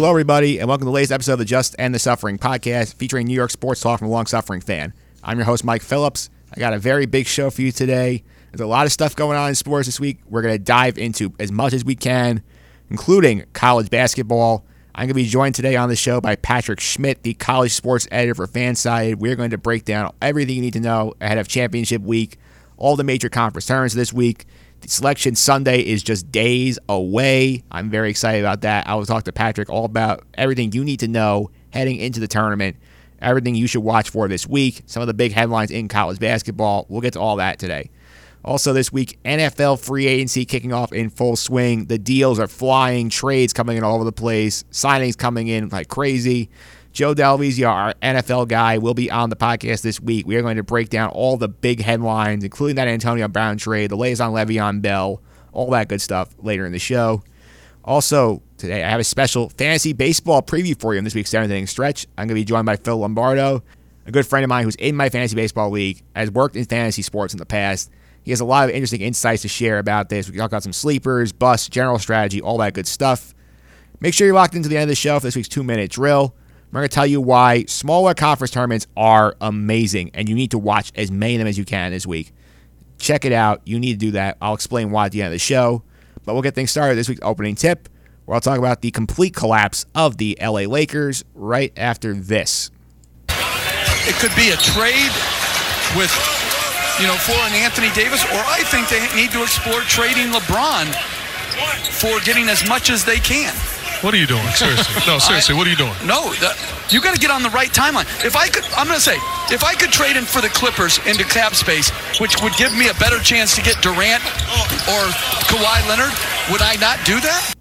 Hello, everybody, and welcome to the latest episode of the Just End the Suffering podcast featuring New York sports talk from a long suffering fan. I'm your host, Mike Phillips. I got a very big show for you today. There's a lot of stuff going on in sports this week. We're going to dive into as much as we can, including college basketball. I'm going to be joined today on the show by Patrick Schmidt, the college sports editor for Fansided. We're going to break down everything you need to know ahead of championship week, all the major conference tournaments this week, selection Sunday is just days away. I'm very excited about that. I will talk to Patrick all about everything you need to know heading into the tournament, everything you should watch for this week, some of the big headlines in college basketball. We'll get to all that today. Also, this week, NFL free agency kicking off in full swing. The deals are flying, trades coming in all over the place, signings coming in like crazy. Joe Delvizio, our NFL guy, will be on the podcast this week. We are going to break down all the big headlines, including that Antonio Brown trade, the latest on Le'Veon Bell, all that good stuff later in the show. Also, today I have a special fantasy baseball preview for you in this week's seventh inning stretch. I'm going to be joined by Phil Lombardo, a good friend of mine who's in my fantasy baseball league, has worked in fantasy sports in the past. He has a lot of interesting insights to share about this. We talk about some sleepers, busts, general strategy, all that good stuff. Make sure you're locked into the end of the show for this week's two minute drill. I'm going to tell you why smaller conference tournaments are amazing, and you need to watch as many of them as you can this week. Check it out. You need to do that. I'll explain why at the end of the show. But we'll get things started. This week's opening tip, where I'll talk about the complete collapse of the LA Lakers right after this. It could be a trade with, you know, for an Anthony Davis, or I think they need to explore trading LeBron for getting as much as they can. What are you doing? Seriously. No, seriously, I, what are you doing? No, the, you got to get on the right timeline. If I could, I'm going to say, if I could trade him for the Clippers into cap space, which would give me a better chance to get Durant or Kawhi Leonard, would I not do that?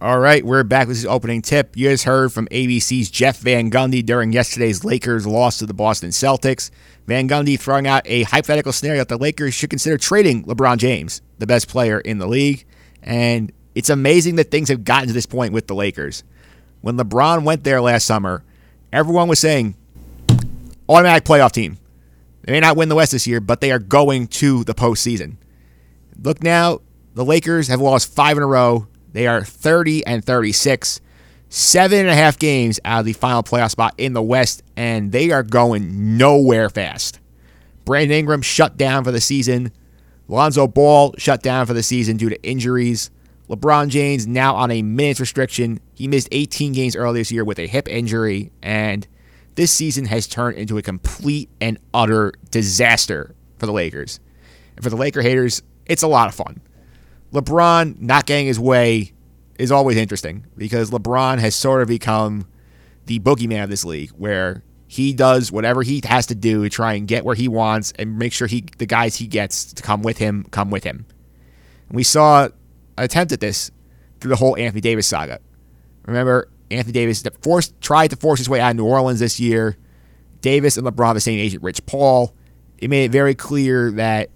All right, we're back with this opening tip. You guys heard from ABC's Jeff Van Gundy during yesterday's Lakers loss to the Boston Celtics. Van Gundy throwing out a hypothetical scenario that the Lakers should consider trading LeBron James, the best player in the league. And it's amazing that things have gotten to this point with the Lakers. When LeBron went there last summer, everyone was saying automatic playoff team. They may not win the West this year, but they are going to the postseason. Look now, the Lakers have lost five in a row. They are 30 and 36, seven and a half games out of the final playoff spot in the West, and they are going nowhere fast. Brandon Ingram shut down for the season. Lonzo Ball shut down for the season due to injuries. LeBron James now on a minutes restriction. He missed 18 games earlier this year with a hip injury, and this season has turned into a complete and utter disaster for the Lakers. And for the Laker haters, it's a lot of fun. LeBron not getting his way is always interesting because LeBron has sort of become the boogeyman of this league where he does whatever he has to do to try and get where he wants and make sure he the guys he gets to come with him come with him. And we saw attempt at this through the whole Anthony Davis saga. Remember, Anthony Davis forced, tried to force his way out of New Orleans this year. Davis and LeBron, the same agent, Rich Paul. It made it very clear that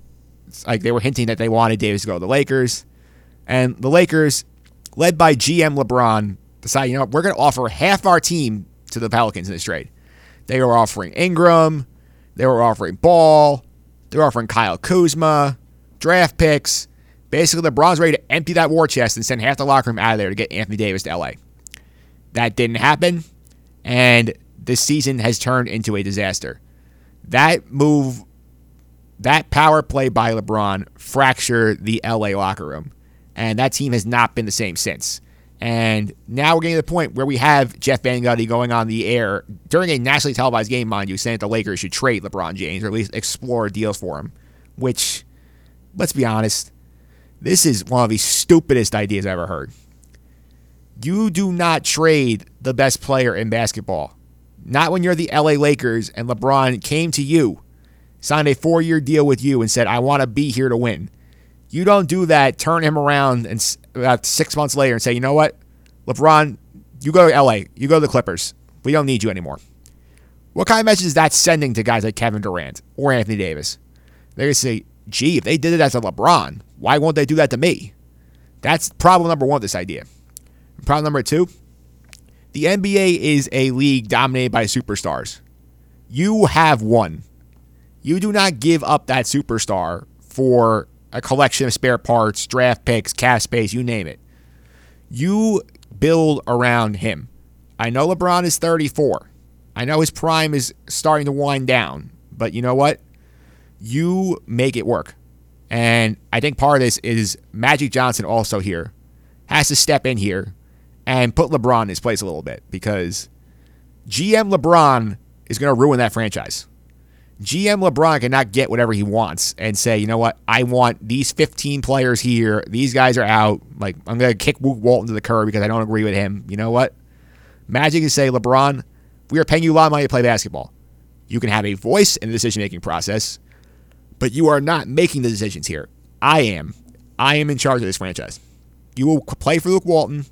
like they were hinting that they wanted Davis to go to the Lakers. And the Lakers, led by GM LeBron, decided, you know, we're going to offer half our team to the Pelicans in this trade. They were offering Ingram, they were offering Ball, they were offering Kyle Kuzma, draft picks. Basically, LeBron's ready to empty that war chest and send half the locker room out of there to get Anthony Davis to LA. That didn't happen, and this season has turned into a disaster. That move, that power play by LeBron fractured the LA locker room, and that team has not been the same since. And now we're getting to the point where we have Jeff Van Gundy going on the air during a nationally televised game, mind you, saying that the Lakers should trade LeBron James or at least explore deals for him. Which, let's be honest, this is one of the stupidest ideas I've ever heard. You do not trade the best player in basketball. Not when you're the LA Lakers and LeBron came to you, signed a four year deal with you, and said, I want to be here to win. You don't do that, turn him around and about six months later and say, you know what? LeBron, you go to LA, you go to the Clippers. We don't need you anymore. What kind of message is that sending to guys like Kevin Durant or Anthony Davis? They're going to say, gee, if they did it as a LeBron, why won't they do that to me? That's problem number one this idea. Problem number two the NBA is a league dominated by superstars. You have one. You do not give up that superstar for a collection of spare parts, draft picks, cap space, you name it. You build around him. I know LeBron is 34. I know his prime is starting to wind down, but you know what? You make it work. And I think part of this is Magic Johnson also here has to step in here and put LeBron in his place a little bit because GM LeBron is going to ruin that franchise. GM LeBron cannot get whatever he wants and say, you know what, I want these 15 players here. These guys are out. Like, I'm going to kick Luke Walton to the curb because I don't agree with him. You know what? Magic is say, LeBron, we are paying you a lot of money to play basketball. You can have a voice in the decision making process, but you are not making the decisions here. I am. I am in charge of this franchise. You will play for Luke Walton,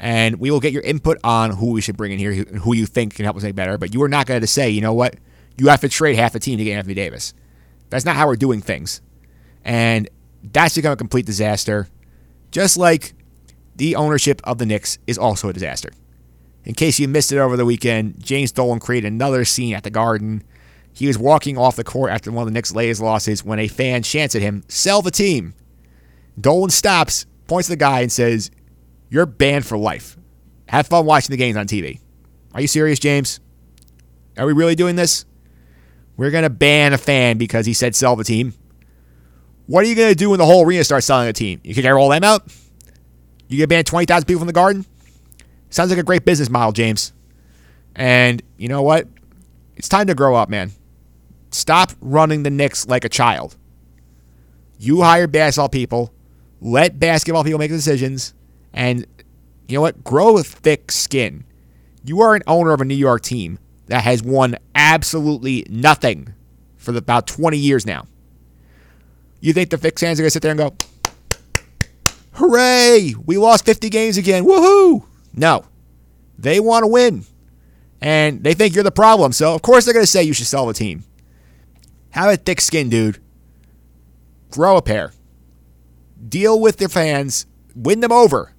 and we will get your input on who we should bring in here, who you think can help us make better. But you are not going to say, you know what? you have to trade half the team to get Anthony Davis. That's not how we're doing things. And that's become a complete disaster. Just like the ownership of the Knicks is also a disaster. In case you missed it over the weekend, James Dolan created another scene at the Garden. He was walking off the court after one of the Knicks' latest losses when a fan chants at him, Sell the team. Dolan stops, points to the guy, and says, You're banned for life. Have fun watching the games on TV. Are you serious, James? Are we really doing this? We're going to ban a fan because he said sell the team. What are you going to do when the whole arena starts selling a team? You can get all them out? You get ban 20,000 people from the garden? Sounds like a great business model, James. And you know what? It's time to grow up, man. Stop running the Knicks like a child. You hire basketball people, let basketball people make decisions, and you know what? Grow a thick skin. You are an owner of a New York team that has won absolutely nothing for about 20 years now. You think the Knicks fans are going to sit there and go, hooray, we lost 50 games again, woohoo? No. They want to win. And they think you're the problem. So, of course, they're going to say you should sell the team. Have a thick skin, dude. Grow a pair. Deal with the fans. Win them over.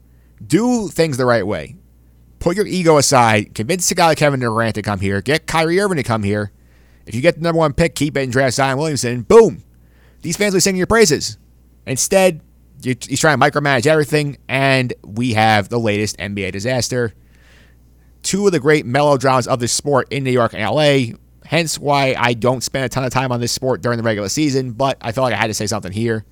Do things the right way. Put your ego aside. Convince a guy like Kevin Durant to come here. Get Kyrie Irving to come here. If you get the number one pick, keep it and draft Zion Williamson. Boom. These fans will be singing your praises. Instead, he's trying to micromanage everything, and we have the latest NBA disaster. Two of the great melodramas of this sport in New York and LA. Hence why I don't spend a ton of time on this sport during the regular season, but I felt like I had to say something here.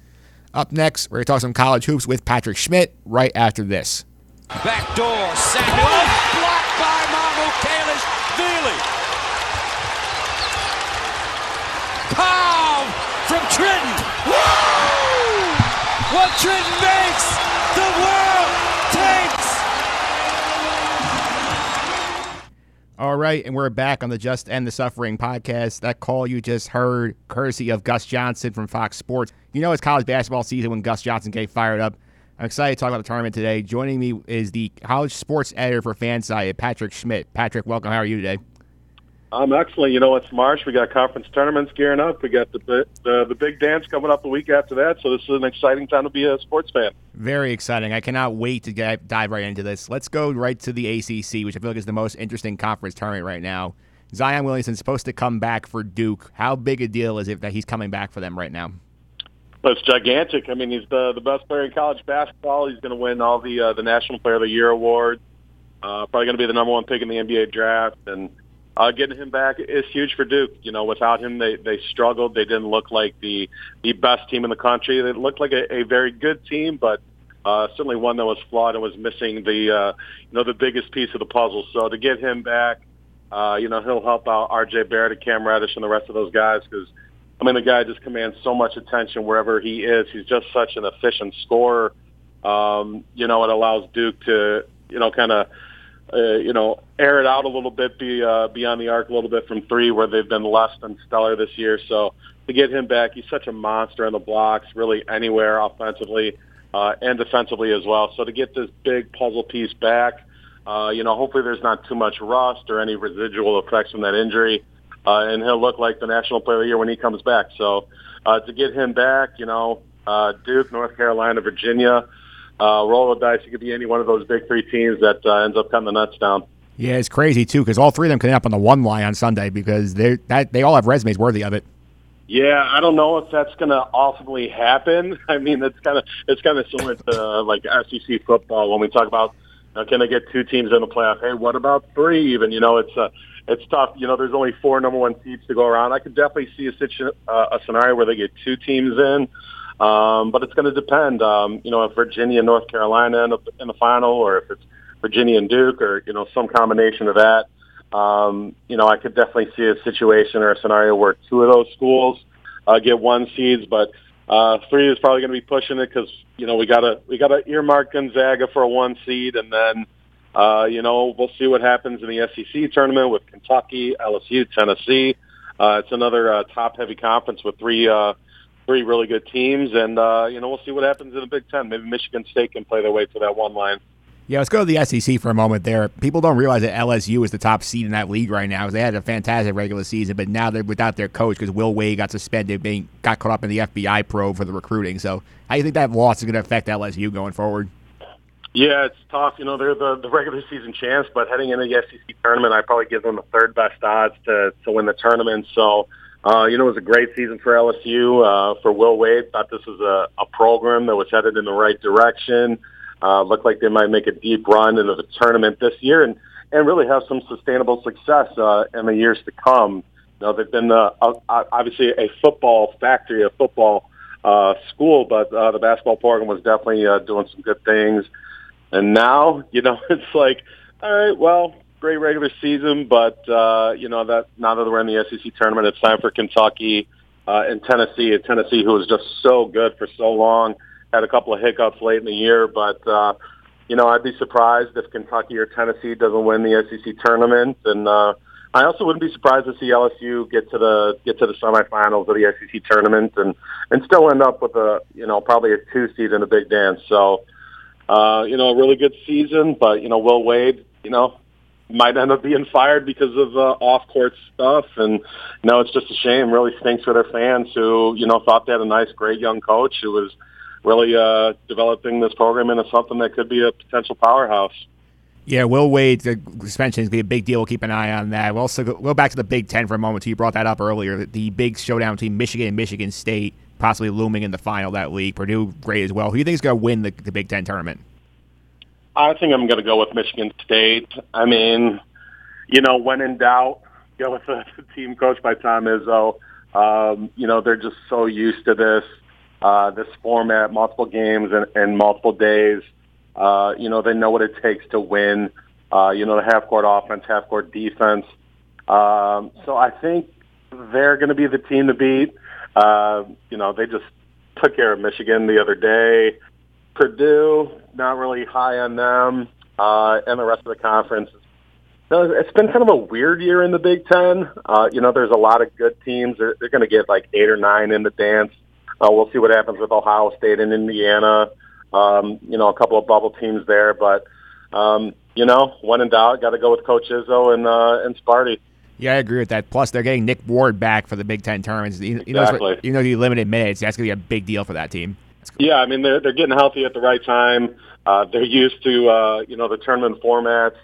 Up next, we're going to talk some college hoops with Patrick Schmidt right after this. Backdoor, Samuel, oh, blocked by Mamu Kalish Vili. Powell from Trenton. Woo! What Trenton makes, the world All right, and we're back on the Just End the Suffering podcast. That call you just heard, courtesy of Gus Johnson from Fox Sports. You know it's college basketball season when Gus Johnson get fired up. I'm excited to talk about the tournament today. Joining me is the college sports editor for FanSided, Patrick Schmidt. Patrick, welcome. How are you today? I'm excellent. You know, it's March. We got conference tournaments gearing up. We got the, the the big dance coming up the week after that. So this is an exciting time to be a sports fan. Very exciting. I cannot wait to get, dive right into this. Let's go right to the ACC, which I feel like is the most interesting conference tournament right now. Zion Williamson's supposed to come back for Duke. How big a deal is it that he's coming back for them right now? But it's gigantic. I mean, he's the the best player in college basketball. He's going to win all the uh, the National Player of the Year awards. Uh, probably going to be the number one pick in the NBA draft, and uh, getting him back is huge for Duke. You know, without him, they they struggled. They didn't look like the the best team in the country. They looked like a, a very good team, but uh, certainly one that was flawed and was missing the uh, you know the biggest piece of the puzzle. So to get him back, uh, you know, he'll help out R.J. Barrett, and Cam Reddish, and the rest of those guys because I mean, the guy just commands so much attention wherever he is. He's just such an efficient scorer. Um, you know, it allows Duke to, you know, kind of, uh, you know, air it out a little bit, be uh, beyond the arc a little bit from three, where they've been less than stellar this year. So to get him back, he's such a monster in the blocks, really anywhere offensively uh, and defensively as well. So to get this big puzzle piece back, uh, you know, hopefully there's not too much rust or any residual effects from that injury uh, and he'll look like the national player of the year when he comes back. So uh, to get him back, you know, uh, Duke, North Carolina, Virginia, uh, roll the dice. It could be any one of those big three teams that uh, ends up cutting the nuts down. Yeah, it's crazy too because all three of them can end up on the one line on Sunday because they that they all have resumes worthy of it. Yeah, I don't know if that's going to ultimately happen. I mean, it's kind of it's kind of similar to uh, like SEC football when we talk about Now, can they get two teams in the playoff? Hey, what about three? Even you know, it's uh, it's tough. You know, there's only four number one seeds to go around. I could definitely see a situ- uh, a scenario where they get two teams in, um, but it's going to depend. Um, you know, if Virginia and North Carolina end up in the final, or if it's Virginia and Duke, or you know, some combination of that. Um, you know, I could definitely see a situation or a scenario where two of those schools uh, get one seeds, but uh, three is probably going to be pushing it because you know we got to we got to earmark Gonzaga for a one seed, and then uh, you know we'll see what happens in the SEC tournament with Kentucky, LSU, Tennessee. Uh, it's another uh, top heavy conference with three uh, three really good teams, and uh, you know we'll see what happens in the Big Ten. Maybe Michigan State can play their way to that one line. Yeah, let's go to the SEC for a moment there. People don't realize that LSU is the top seed in that league right now. They had a fantastic regular season, but now they're without their coach because Will Wade got suspended, being got caught up in the FBI probe for the recruiting. So, how do you think that loss is going to affect LSU going forward? Yeah, it's tough. You know, they're the, the regular season champs, but heading into the SEC tournament, I probably give them the third best odds to to win the tournament. So, uh, you know, it was a great season for LSU. Uh, for Will Wade, thought this was a, a program that was headed in the right direction. Uh, looked like they might make a deep run into the tournament this year and, and really have some sustainable success uh, in the years to come. You know, they've been uh, obviously a football factory, a football uh, school, but uh, the basketball program was definitely uh, doing some good things. And now, you know, it's like, all right, well, great regular season, but uh, you know that now that we're in the SEC tournament, it's time for Kentucky uh, and Tennessee. And Tennessee, who was just so good for so long had a couple of hiccups late in the year, but uh, you know I'd be surprised if Kentucky or Tennessee doesn't win the SEC tournament, and uh, I also wouldn't be surprised to see LSU get to the get to the semifinals of the SEC tournament and and still end up with a you know probably a two seed in the Big Dance. So uh, you know a really good season, but you know Will Wade, you know might end up being fired because of uh, off-court stuff, and you know it's just a shame. Really stinks for their fans who you know thought they had a nice, great young coach who was really uh, developing this program into something that could be a potential powerhouse. Yeah, Will Wade, the suspension is going to be a big deal. We'll keep an eye on that. We'll also go, go back to the Big Ten for a moment. You brought that up earlier. The big showdown between Michigan and Michigan State, possibly looming in the final that league. Purdue, great as well. Who do you think is going to win the, the Big Ten tournament? I think I'm going to go with Michigan State. I mean, you know, when in doubt, go with the, team coached by Tom Izzo. Um, you know, they're just so used to this uh, this format, multiple games and, and multiple days. Uh, you know, they know what it takes to win. Uh, you know, the half court offense, half court defense. Um, so I think they're going to be the team to beat. Uh, you know, they just took care of Michigan the other day. Purdue, not really high on them, uh, and the rest of the conference. So it's been kind of a weird year in the Big Ten. Uh, you know, there's a lot of good teams. They're, they're going to get like eight or nine in the dance. Uh, we'll see what happens with Ohio State and Indiana. Um, you know, a couple of bubble teams there, but um, you know, when in doubt, got to go with Coach Izzo and uh, and Sparty. Yeah, I agree with that. Plus, they're getting Nick Ward back for the Big Ten tournaments. You, you exactly. know, you know, the limited minutes. That's going to be a big deal for that team. Yeah, I mean, they're they're getting healthy at the right time. Uh, they're used to uh, you know the tournament formats.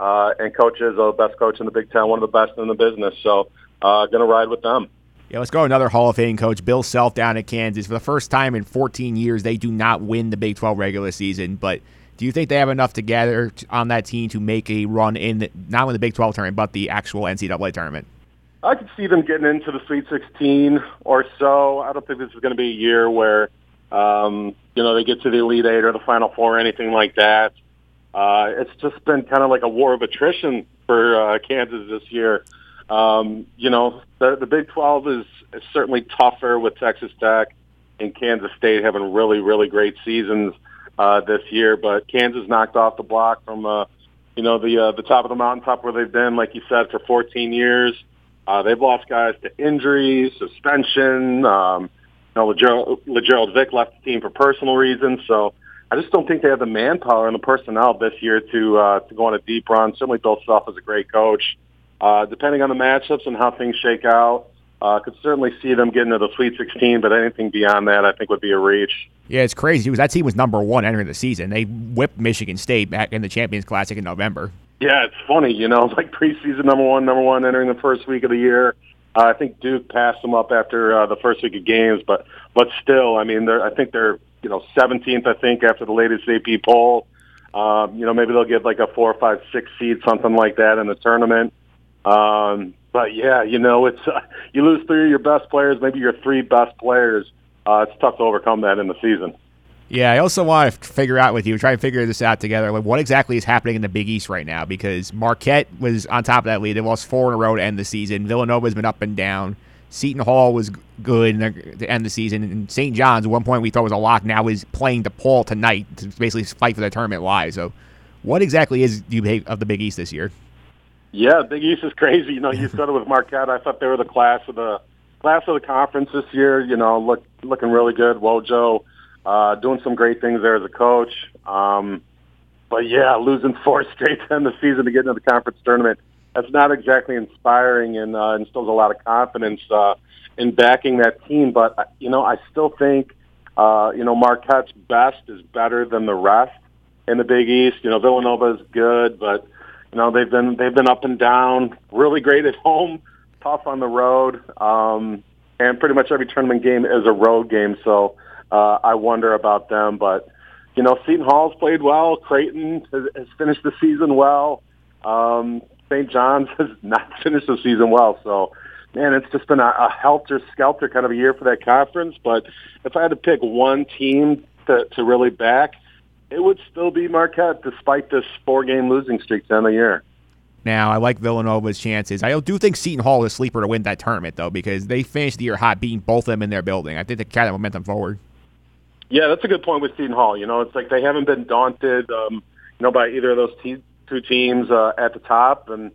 Uh, and Coach The best coach in the Big Ten, one of the best in the business. So, uh, going to ride with them. Yeah, let's go another Hall of Fame coach, Bill Self down at Kansas. For the first time in 14 years, they do not win the Big 12 regular season. But do you think they have enough together on that team to make a run in the, not in the Big 12 tournament, but the actual NCAA tournament? I could see them getting into the Sweet 16 or so. I don't think this is going to be a year where um, you know they get to the Elite Eight or the Final Four or anything like that. Uh, it's just been kind of like a war of attrition for uh, Kansas this year. Um, you know, the, the Big 12 is, is certainly tougher with Texas Tech and Kansas State having really, really great seasons uh, this year. But Kansas knocked off the block from, uh, you know, the uh, the top of the mountaintop where they've been, like you said, for 14 years. Uh, they've lost guys to injuries, suspension. Um, you know, Lagerald Vick left the team for personal reasons. So I just don't think they have the manpower and the personnel this year to uh, to go on a deep run. Certainly, Bill Self is a great coach uh, depending on the matchups and how things shake out, uh, could certainly see them getting to the Sweet 16, but anything beyond that, I think, would be a reach. Yeah, it's crazy because that team was number one entering the season. They whipped Michigan State back in the Champions Classic in November. Yeah, it's funny, you know, like preseason number one, number one entering the first week of the year. Uh, I think Duke passed them up after uh, the first week of games, but but still, I mean, they're I think they're you know 17th, I think, after the latest AP poll. Um, you know, maybe they'll get like a four, five, six seed, something like that in the tournament. Um, but yeah, you know, it's uh, you lose three of your best players, maybe your three best players. Uh, it's tough to overcome that in the season. Yeah, I also want to figure out with you, try and figure this out together. Like, what exactly is happening in the Big East right now? Because Marquette was on top of that lead; they lost four in a row to end the season. Villanova's been up and down. Seton Hall was good to end the season, and St. John's at one point we thought was a lock. Now is playing DePaul tonight to basically fight for the tournament live. So, what exactly is you of the Big East this year? Yeah, Big East is crazy. You know, you started with Marquette. I thought they were the class of the class of the conference this year. You know, look looking really good. Wojo uh, doing some great things there as a coach. Um, but yeah, losing four straight to end the season to get into the conference tournament that's not exactly inspiring and uh, instills a lot of confidence uh, in backing that team. But uh, you know, I still think uh, you know Marquette's best is better than the rest in the Big East. You know, Villanova is good, but you know they've been they've been up and down. Really great at home, tough on the road, um, and pretty much every tournament game is a road game. So uh, I wonder about them, but. You know, Seton Hall's played well. Creighton has, has finished the season well. Um, St. John's has not finished the season well. So, man, it's just been a, a helter skelter kind of a year for that conference. But if I had to pick one team to, to really back, it would still be Marquette, despite this four-game losing streak to end the year. Now, I like Villanova's chances. I do think Seton Hall is a sleeper to win that tournament, though, because they finished the year hot, beating both of them in their building. I think they carry that momentum forward. Yeah, that's a good point with Seton Hall. You know, it's like they haven't been daunted, um, you know, by either of those te- two teams uh, at the top, and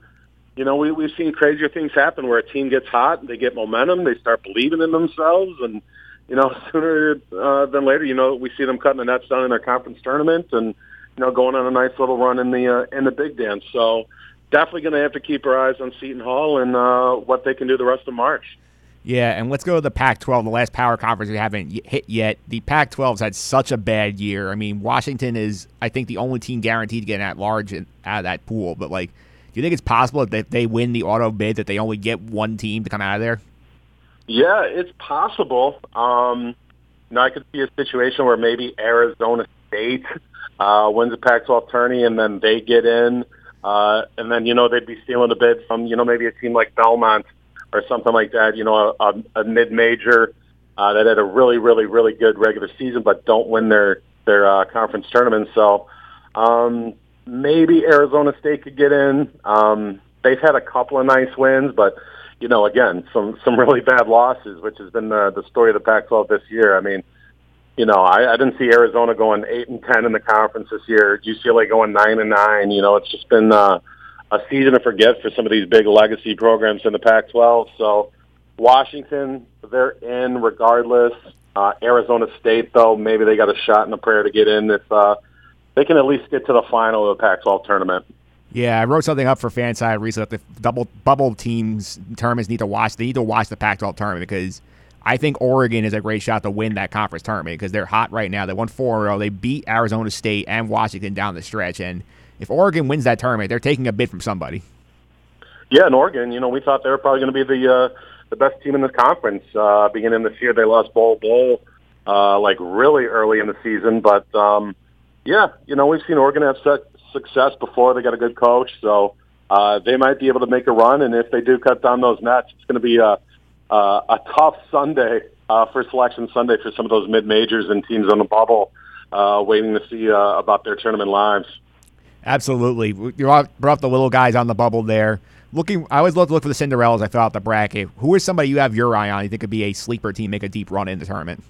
you know we we've seen crazier things happen where a team gets hot, they get momentum, they start believing in themselves, and you know sooner uh, than later, you know we see them cutting the nets down in their conference tournament, and you know going on a nice little run in the uh, in the big dance. So definitely going to have to keep our eyes on Seton Hall and uh, what they can do the rest of March. Yeah, and let's go to the Pac-12, the last power conference we haven't hit yet. The Pac-12's had such a bad year. I mean, Washington is, I think, the only team guaranteed to get at large out of that pool. But like, do you think it's possible that they win the auto bid that they only get one team to come out of there? Yeah, it's possible. Um, know, I could see a situation where maybe Arizona State uh, wins the Pac-12 tourney and then they get in, uh, and then you know they'd be stealing a bid from you know maybe a team like Belmont or something like that. You know, a, a, mid-major uh, that had a really, really, really good regular season, but don't win their their uh, conference tournament. So um, maybe Arizona State could get in. Um, they've had a couple of nice wins, but you know, again, some some really bad losses, which has been the the story of the Pac-12 this year. I mean, you know, I, I didn't see Arizona going eight and ten in the conference this year. UCLA going nine and nine. You know, it's just been uh, a season to forget for some of these big legacy programs in the Pac-12. So Washington, they're in regardless. Uh, Arizona State, though, maybe they got a shot in the prayer to get in if uh, they can at least get to the final of the Pac-12 tournament. Yeah, I wrote something up for FanSided recently. The double bubble teams tournaments need to watch. They need to watch the Pac-12 tournament because I think Oregon is a great shot to win that conference tournament because they're hot right now. They won four in a row. They beat Arizona State and Washington down the stretch, and if Oregon wins that tournament, they're taking a bid from somebody. Yeah, in Oregon, you know, we thought they were probably going to be the uh, the best team in the conference. Uh, beginning this year, they lost Bol Bol uh, like really early in the season, but um, yeah, you know, we've seen Oregon have su- success before. They got a good coach, so uh, they might be able to make a run. And if they do cut down those nets, it's going to be a a, a tough Sunday uh, for Selection Sunday for some of those mid majors and teams on the bubble, uh, waiting to see uh, about their tournament lives. Absolutely. You brought up the little guys on the bubble there. Looking, I always love to look for the Cinderellas. I fill out the bracket. Who is somebody you have your eye on? You think could be a sleeper team, make a deep run in the tournament?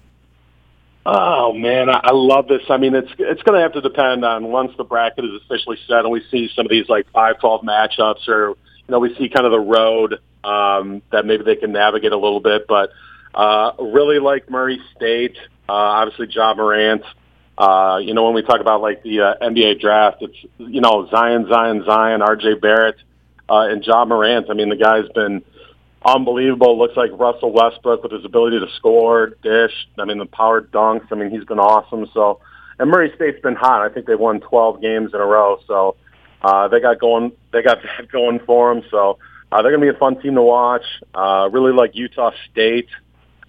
Oh man, I, I love this. I mean, it's it's going to have to depend on once the bracket is officially set, and we see some of these like five twelve matchups, or you know, we see kind of the road um, that maybe they can navigate a little bit. But uh, really like Murray State, uh, obviously Ja Morant. Uh, you know, when we talk about like the uh, NBA draft, it's you know Zion, Zion, Zion, R.J. Barrett, uh, and Ja Morant. I mean, the guy's been unbelievable. Looks like Russell Westbrook with his ability to score, dish. I mean, the power dunks. I mean, he's been awesome. So, and Murray State's been hot. I think they've won 12 games in a row. So, uh, they got going. They got that going for them. So, uh, they're going to be a fun team to watch. Uh, really like Utah State,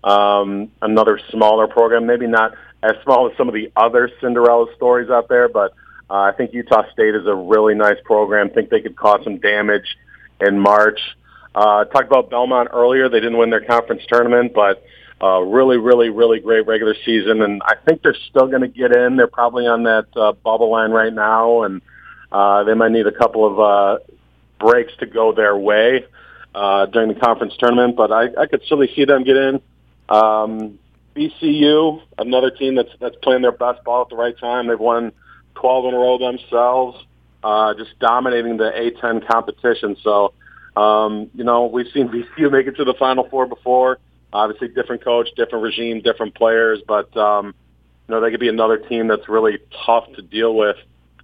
um, another smaller program. Maybe not as small as some of the other Cinderella stories out there, but Uh, I think Utah State is a really nice program. think they could cause some damage in March. Uh, talked about Belmont earlier. They didn't win their conference tournament, but uh, really, really, really great regular season, and I think they're still going to get in. They're probably on that uh, bubble line right now, and uh, they might need a couple of uh, breaks to go their way uh, during the conference tournament. But I, I could certainly see them get in. Um, VCU, another team that's that's playing their best ball at the right time. They've won 12 in a row themselves, uh, just dominating the A10 competition. So, um, you know, we've seen VCU make it to the Final Four before. Obviously, different coach, different regime, different players, but um, you know they could be another team that's really tough to deal with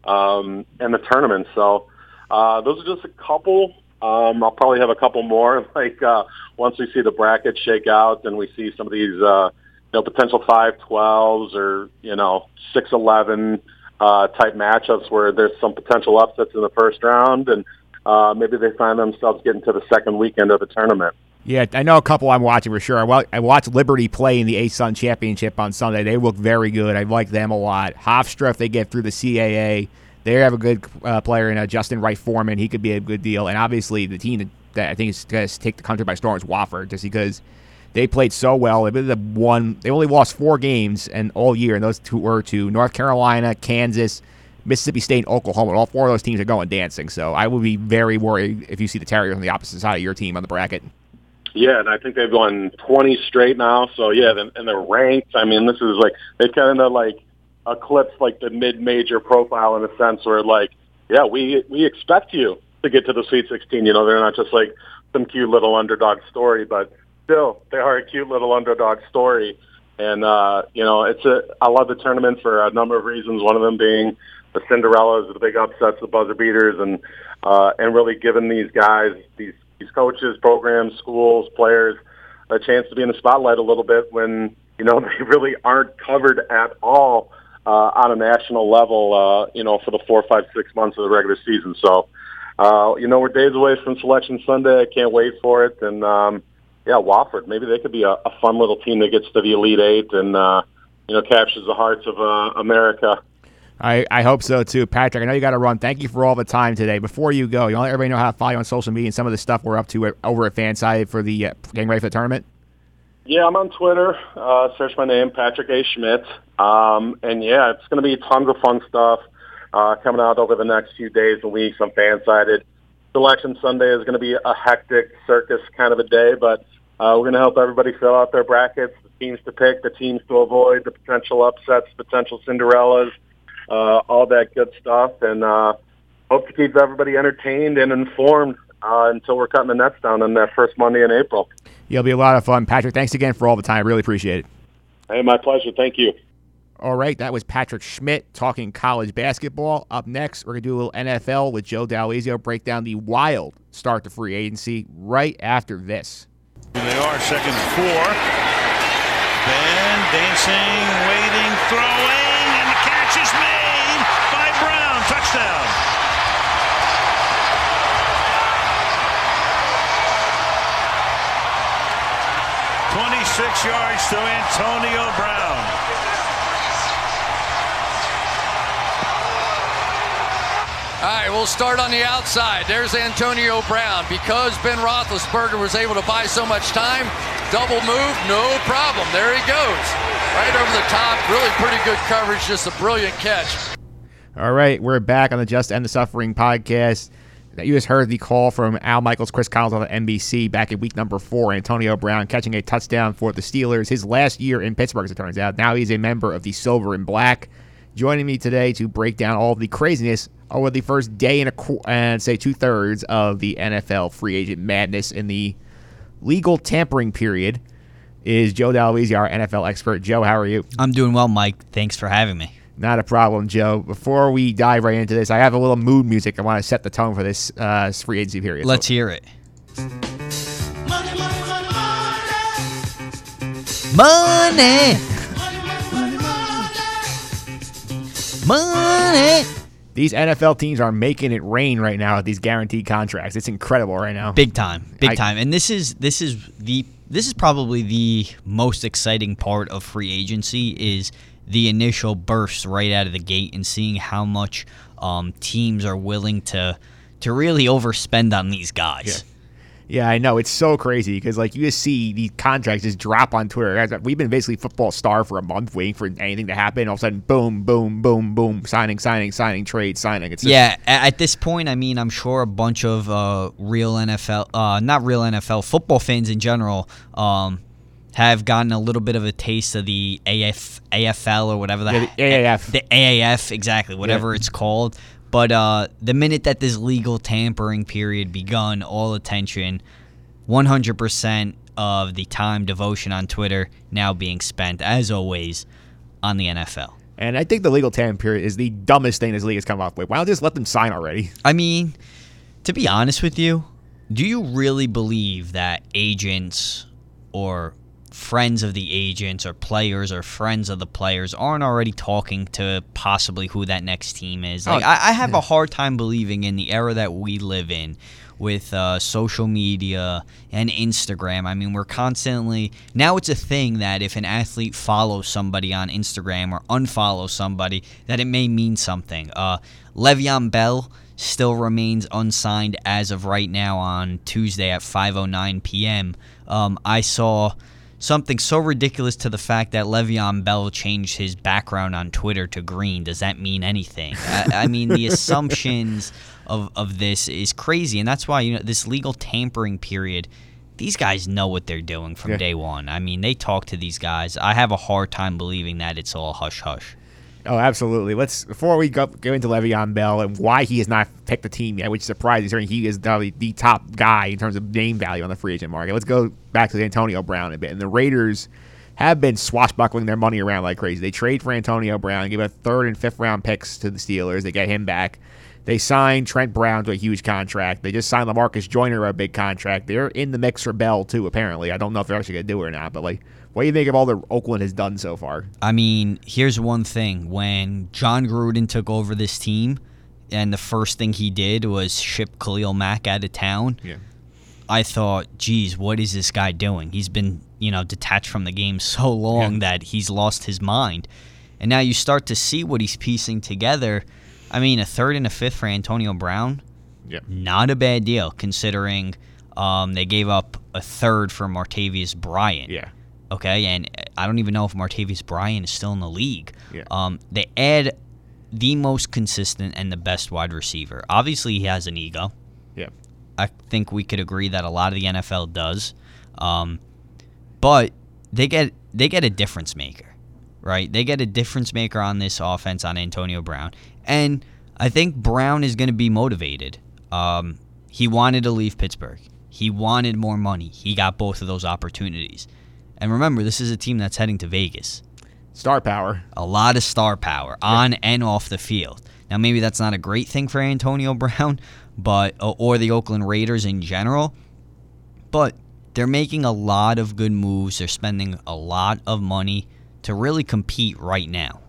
um, in the tournament. So uh, those are just a couple. Um, I'll probably have a couple more. Like uh, once we see the bracket shake out, and we see some of these uh, know potential five twelves or you know six eleven uh, type matchups where there's some potential upsets in the first round, and uh, maybe they find themselves getting to the second weekend of the tournament. Yeah, I know a couple I'm watching for sure. I watched Liberty play in the ASUN Championship on Sunday. They look very good. I like them a lot. Hofstra, if they get through the CAA, they have a good uh, player in uh, Justin Wright Foreman. He could be a good deal. And obviously, the team that I think is going to take the country by storm is Wofford, just because they played so well. They've the one. They only lost four games and all year, and those two were to North Carolina, Kansas, Mississippi State, and Oklahoma. All four of those teams are going dancing. So I would be very worried if you see the Terriers on the opposite side of your team on the bracket. Yeah, and I think they've won 20 straight now. So yeah, and they're ranked. I mean, this is like they kind of like eclipse like the mid-major profile in a sense where like, yeah, we we expect you to get to the Sweet 16. You know, they're not just like some cute little underdog story, but still they are a cute little underdog story. And uh, you know, it's a I love the tournament for a number of reasons. One of them being the Cinderellas, the big upsets, the buzzer beaters, and uh, and really giving these guys these these coaches, programs, schools, players a chance to be in the spotlight a little bit when you know they really aren't covered at all uh, on a national level. Uh, you know, for the four, five, six months of the regular season. So, uh, you know, we're days away from Selection Sunday. I can't wait for it. And um, yeah, Wofford, maybe they could be a, a fun little team that gets to the Elite Eight and uh, you know captures the hearts of uh, America I, I hope so too, Patrick. I know you got to run. Thank you for all the time today. Before you go, you want to let everybody know how to follow you on social media and some of the stuff we're up to over at FanSided for the uh, getting ready for the tournament. Yeah, I'm on Twitter. Uh, search my name, Patrick A. Schmidt. Um, and yeah, it's going to be tons of fun stuff uh, coming out over the next few days and weeks on Fansided. Selection Sunday is going to be a hectic circus kind of a day, but uh, we're going to help everybody fill out their brackets, the teams to pick, the teams to avoid, the potential upsets, potential Cinderellas uh, all that good stuff, and uh, hope to keep everybody entertained and informed uh, until we're cutting the nets down on that first Monday in April. It'll be a lot of fun, Patrick. Thanks again for all the time. I really appreciate it. Hey, my pleasure. Thank you. All right, that was Patrick Schmidt talking college basketball. Up next, we're going to do a little NFL with Joe Dall'Oisio, break down the wild start to free agency right after this. They are second four. Ben dancing, waiting, throwing, and the catch is made. By Brown. Touchdown. Twenty-six yards to Antonio Brown. All right, we'll start on the outside. There's Antonio Brown. Because Ben Roethlisberger was able to buy so much time, double move, no problem. There he goes. Right over the top. Really pretty good coverage. Just a brilliant catch. All right, we're back on the Just End the Suffering podcast. You just heard the call from Al Michaels, Cris Collinsworth on NBC back in week number four. Antonio Brown catching a touchdown for the Steelers, his last year in Pittsburgh, as it turns out. Now he's a member of the Silver and Black. Joining me today to break down all of the craziness over the first day and a and say two thirds of the NFL free agent madness in the legal tampering period is Joe Dall'Oisio, our NFL expert. Joe, how are you? I'm doing well, Mike. Thanks for having me. Not a problem, Joe. Before we dive right into this, I have a little mood music. I want to set the tone for this uh, free agency period. Let's so. hear it. Money, money, money, money. Money. These NFL teams are making it rain right now with these guaranteed contracts. It's incredible right now. Big time. Big I, time. And this is this is the this is probably the most exciting part of free agency is the initial burst right out of the gate and seeing how much um, teams are willing to to really overspend on these guys. Yeah, I know. It's so crazy because, like, you just see these contracts just drop on Twitter. We've been basically football star for a month waiting for anything to happen. All of a sudden, boom, boom, boom, boom, signing, signing, signing, trade, signing. It's Yeah, at this point, I mean, I'm sure a bunch of uh, real NFL, uh, not real NFL, football fans in general, um, have gotten a little bit of a taste of the AF, AFL or whatever the, Yeah, the AAF. the AAF, exactly, whatever it's called. But uh, the minute that this legal tampering period begun, all attention, 100% of the time devotion on Twitter now being spent, as always, on the NFL. And I think the legal tampering period is the dumbest thing this league has come up with. Why don't just let them sign already? I mean, to be honest with you, do you really believe that agents or friends of the agents or players or friends of the players aren't already talking to possibly who that next team is? Like, Oh, I, I have a hard time believing in the era that we live in with uh, social media and Instagram. I mean, we're constantly now it's a thing that if an athlete follows somebody on Instagram or unfollows somebody, that it may mean something. Uh, Le'Veon Bell still remains unsigned as of right now on Tuesday at 5:09 p.m. Um, I saw something so ridiculous to the fact that Le'Veon Bell changed his background on Twitter to green. Does that mean anything? I, I mean, the assumptions of, of this is crazy, and that's why you know this legal tampering period. These guys know what they're doing from Yeah. day one. I mean, they talk to these guys. I have a hard time believing that it's all hush hush. Oh, absolutely. Let's before we go, go into Le'Veon Bell and why he has not picked the team yet, which is surprising. Considering he is the, the top guy in terms of name value on the free agent market. Let's go back to Antonio Brown a bit. And the Raiders have been swashbuckling their money around like crazy. They trade for Antonio Brown, give a third and fifth round picks to the Steelers. They get him back. They signed Trent Brown to a huge contract. They just signed Lamarcus Joyner a big contract. They're in the mix for Bell too. Apparently, I don't know if they're actually gonna do it or not. But like, what do you think of all that Oakland has done so far? I mean, here's one thing. When Jon Gruden took over this team, and the first thing he did was ship Khalil Mack out of town, Yeah. I thought, geez, what is this guy doing? He's been, you know, detached from the game so long Yeah. that he's lost his mind. And now you start to see what he's piecing together. I mean, a third and a fifth for Antonio Brown, Yeah. not a bad deal considering um, they gave up a third for Martavis Bryant. Yeah. Okay, and I don't even know if Martavis Bryant is still in the league. Yeah. Um, they add the most consistent and the best wide receiver. Obviously, he has an ego. Yeah. I think we could agree that a lot of the NFL does. Um, but they get they get a difference maker, right? They get a difference maker on this offense on Antonio Brown, and I think Brown is going to be motivated. Um, he wanted to leave Pittsburgh. He wanted more money. He got both of those opportunities. And remember, this is a team that's heading to Vegas Star power. a lot of star power on and off the field. Now, maybe that's not a great thing for Antonio Brown, but or or the Oakland Raiders in general, but they're making a lot of good moves. They're spending a lot of money to really compete right now.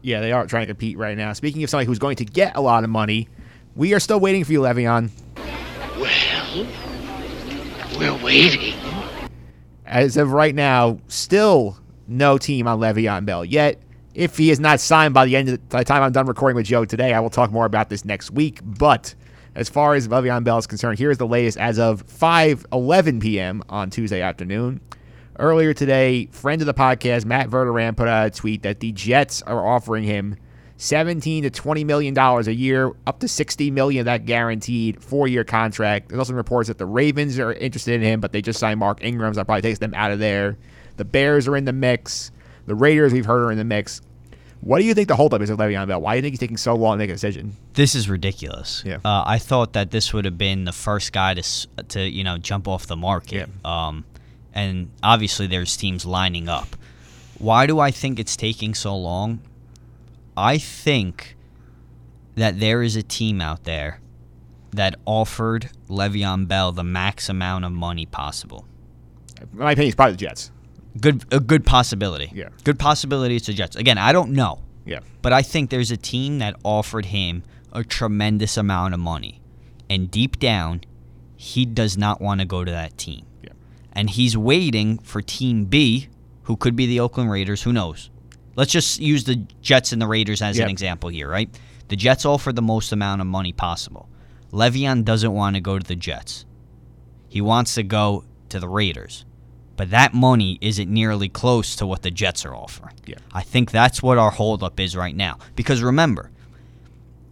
Yeah, they are trying to compete right now. Speaking of somebody who's going to get a lot of money, we are still waiting for you, Le'Veon. Well, we're waiting. As of right now, still no team on Le'Veon Bell. Yet, if he is not signed by the end of by the time I'm done recording with Joe today, I will talk more about this next week. But as far as Le'Veon Bell is concerned, here is the latest as of 5:11 p.m. on Tuesday afternoon. Earlier today, friend of the podcast Matt Verderame put out a tweet that the Jets are offering him 17 to 20 million dollars a year, up to 60 million of that guaranteed four-year contract. There's also reports that the Ravens are interested in him, but they just signed Mark Ingram, so that probably takes them out of there. The Bears are in the mix. The Raiders, we've heard, are in the mix. What do you think the holdup is with Le'Veon Bell? Why do you think he's taking so long to make a decision? This is ridiculous. Yeah. Uh, I thought that this would have been the first guy to to you know jump off the market. Yeah. Um, and obviously there's teams lining up. Why do I think it's taking so long? I think that there is a team out there that offered Le'Veon Bell the max amount of money possible. In my opinion, it's probably the Jets. Good, a good possibility. Yeah. Good possibility it's the Jets. Again, I don't know. Yeah. But I think there's a team that offered him a tremendous amount of money. And deep down, he does not want to go to that team. Yeah. And he's waiting for Team B, who could be the Oakland Raiders, who knows? Let's just use the Jets and the Raiders as Yep. an example here, right? The Jets offer the most amount of money possible. Le'Veon doesn't want to go to the Jets. He wants to go to the Raiders. But that money isn't nearly close to what the Jets are offering. Yeah. I think that's what our holdup is right now. Because remember,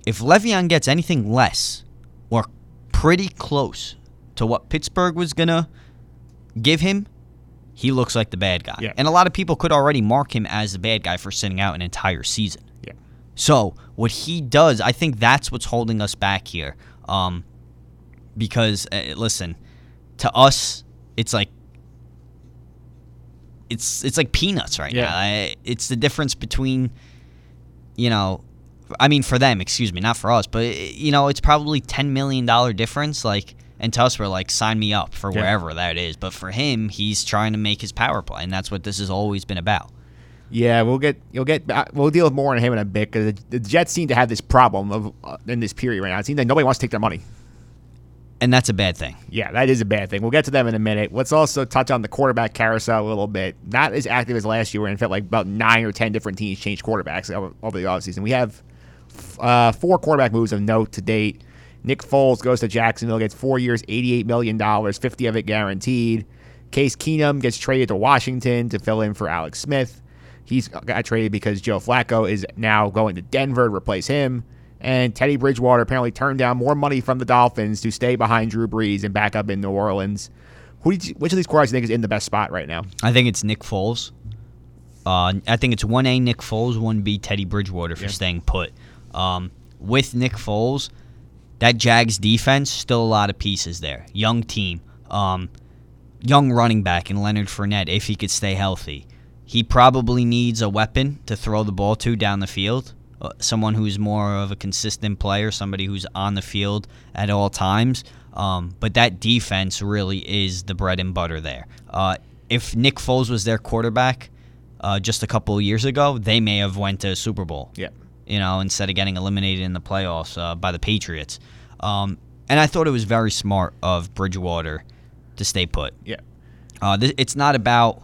if Le'Veon gets anything less or pretty close to what Pittsburgh was gonna give him, he looks like the bad guy. Yeah. And a lot of people could already mark him as the bad guy for sitting out an entire season. Yeah. So what he does, I think that's what's holding us back here. Um, because uh, listen, to us, it's like it's it's like peanuts right Yeah. now. I, it's the difference between, you know, I mean for them, excuse me, not for us, but you know, it's probably ten million dollar difference. Like, and to us, we're like, sign me up for Yeah. wherever that is. But for him, he's trying to make his power play, and that's what this has always been about. Yeah, we'll get you'll get we'll deal with more on him in a bit because the, Jets seem to have this problem of uh, in this period right now. It seems like nobody wants to take their money. And that's a bad thing. Yeah, that is a bad thing. We'll get to them in a minute. Let's also touch on the quarterback carousel a little bit. Not as active as last year, in fact like about nine or ten different teams changed quarterbacks over, over the offseason. We have uh, four quarterback moves of note to date. Nick Foles goes to Jacksonville, gets four years, $88 million, 50 of it guaranteed. Case Keenum gets traded to Washington to fill in for Alex Smith. He's got traded because Joe Flacco is now going to Denver to replace him. And Teddy Bridgewater apparently turned down more money from the Dolphins to stay behind Drew Brees and back up in New Orleans. Who you, which of these quarterbacks do you think is in the best spot right now? I think it's Nick Foles. Uh, I think it's one A Nick Foles, one B Teddy Bridgewater for Yeah. staying put. Um, with Nick Foles, that Jags defense still a lot of pieces there. Young team, um, young running back in Leonard Fournette if he could stay healthy. He probably needs a weapon to throw the ball to down the field. Uh, someone who's more of a consistent player, somebody who's on the field at all times. Um, but that defense really is the bread and butter there. Uh, if Nick Foles was their quarterback uh, just a couple years ago, they may have went to a Super Bowl Yeah. You know, instead of getting eliminated in the playoffs uh, by the Patriots. Um, and I thought it was very smart of Bridgewater to stay put. Yeah. Uh, th- it's not about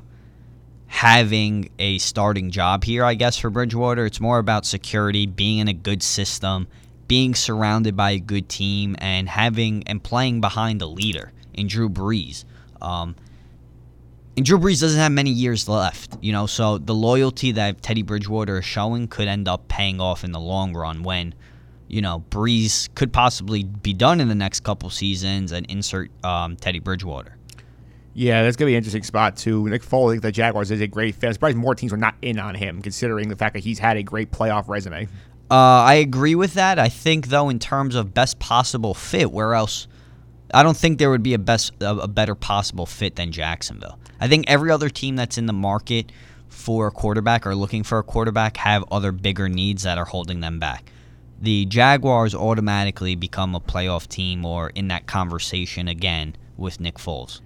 having a starting job here, I guess, for Bridgewater. It's more about security, being in a good system, being surrounded by a good team, and having and playing behind a leader in Drew Brees. Um, and Drew Brees doesn't have many years left, you know, so the loyalty that Teddy Bridgewater is showing could end up paying off in the long run when, you know, Brees could possibly be done in the next couple seasons and insert um, Teddy Bridgewater. Yeah, that's gonna be an interesting spot too. Nick think the Jaguars is a great fit. I'm surprised more teams were not in on him, considering the fact that he's had a great playoff resume. Uh, I agree with that. I think though, in terms of best possible fit, where else? I don't think there would be a best a, better possible fit than Jacksonville. I think every other team that's in the market for a quarterback or looking for a quarterback have other bigger needs that are holding them back. The Jaguars automatically become a playoff team or in that conversation again with Nick Foles.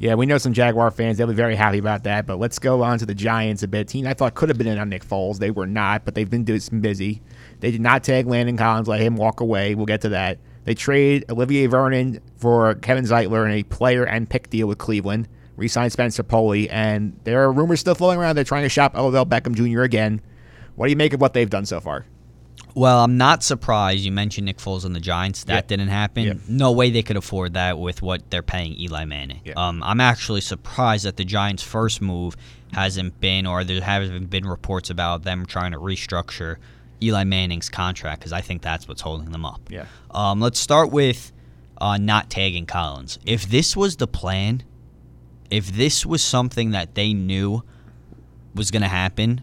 Yeah, we know some Jaguar fans. They'll be very happy about that. But let's go on to the Giants a bit. Team I thought could have been in on Nick Foles. They were not, but they've been busy. They did not tag Landon Collins, let him walk away. We'll get to that. They trade Olivier Vernon for Kevin Zeitler in a player and pick deal with Cleveland. Re-signed Spencer Pulley, and there are rumors still floating around. They're trying to shop Odell Beckham Jr. again. What do you make of what they've done so far? Well, I'm not surprised you mentioned Nick Foles and the Giants. That Yeah. didn't happen. Yeah. No way they could afford that with what they're paying Eli Manning. Yeah. Um, I'm actually surprised that the Giants' first move hasn't been, or there haven't been reports about them trying to restructure Eli Manning's contract because I think that's what's holding them up. Yeah. Um, let's start with uh, not tagging Collins. If this was the plan, if this was something that they knew was going to happen,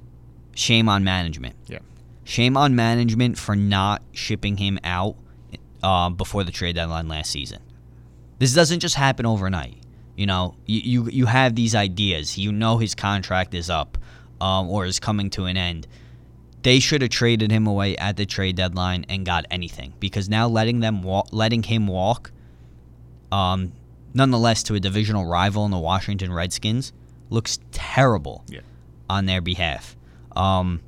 shame on management. Yeah. Shame on management for not shipping him out uh, before the trade deadline last season. This doesn't just happen overnight. You know, you you, you have these ideas. You know his contract is up um, or is coming to an end. They should have traded him away at the trade deadline and got anything because now letting them walk, letting him walk, um, nonetheless to a divisional rival in the Washington Redskins looks terrible Yeah. on their behalf. Um,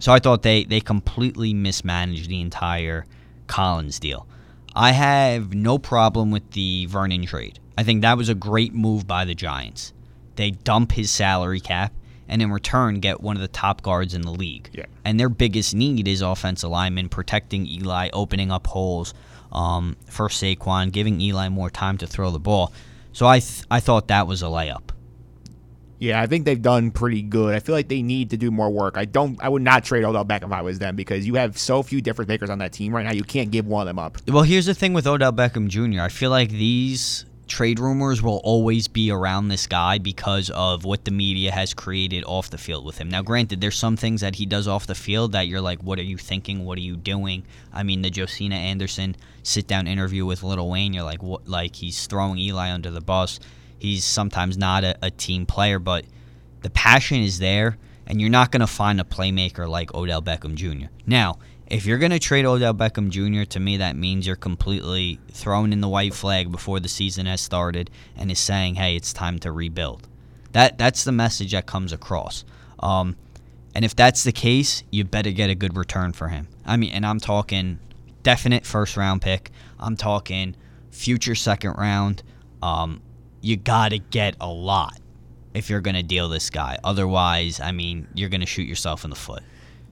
so I thought they, they completely mismanaged the entire Collins deal. I have no problem with the Vernon trade. I think that was a great move by the Giants. They dump his salary cap and in return get one of the top guards in the league. Yeah. And their biggest need is offensive linemen protecting Eli, opening up holes um, for Saquon, giving Eli more time to throw the ball. So I th- I thought that was a layup. Yeah, I think they've done pretty good. I feel like they need to do more work. I don't. I would not trade Odell Beckham if I was them because you have so few difference makers on that team right now. You can't give one of them up. Well, here's the thing with Odell Beckham Jr. I feel like these trade rumors will always be around this guy because of what the media has created off the field with him. Now, granted, there's some things that he does off the field that you're like, what are you thinking? What are you doing? I mean, the Josina Anderson sit down interview with Lil Wayne, you're like, what? Like he's throwing Eli under the bus. He's sometimes not a, a team player, but the passion is there, and you're not going to find a playmaker like Odell Beckham Jr. Now, if you're going to trade Odell Beckham Jr., to me, that means you're completely throwing in the white flag before the season has started and is saying, hey, it's time to rebuild. That That's the message that comes across. Um, and if that's the case, you better get a good return for him. I mean, and I'm talking definite first round pick, I'm talking future second round. Um, you got to get a lot if you're going to deal this guy. Otherwise, I mean, you're going to shoot yourself in the foot.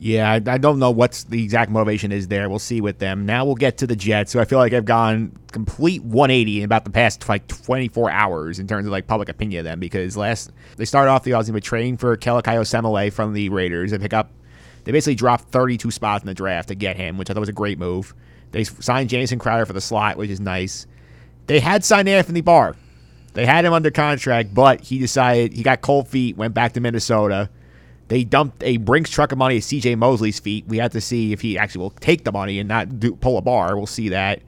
Yeah, I, I don't know what's the exact motivation is there. We'll see with them. Now we'll get to the Jets, who I feel like have gone complete 180 in about the past like 24 hours in terms of like public opinion of them because last they started off the offseason with trading for Kelechi Osemele from the Raiders. They pick up, they basically dropped 32 spots in the draft to get him, which I thought was a great move. They signed Jamison Crowder for the slot, which is nice. They had signed Anthony Barr. They had him under contract, but he decided he got cold feet, went back to Minnesota. They dumped a Brinks truck of money at CJ Mosley's feet. We have to see if he actually will take the money and not do, pull a Barr. We'll see that.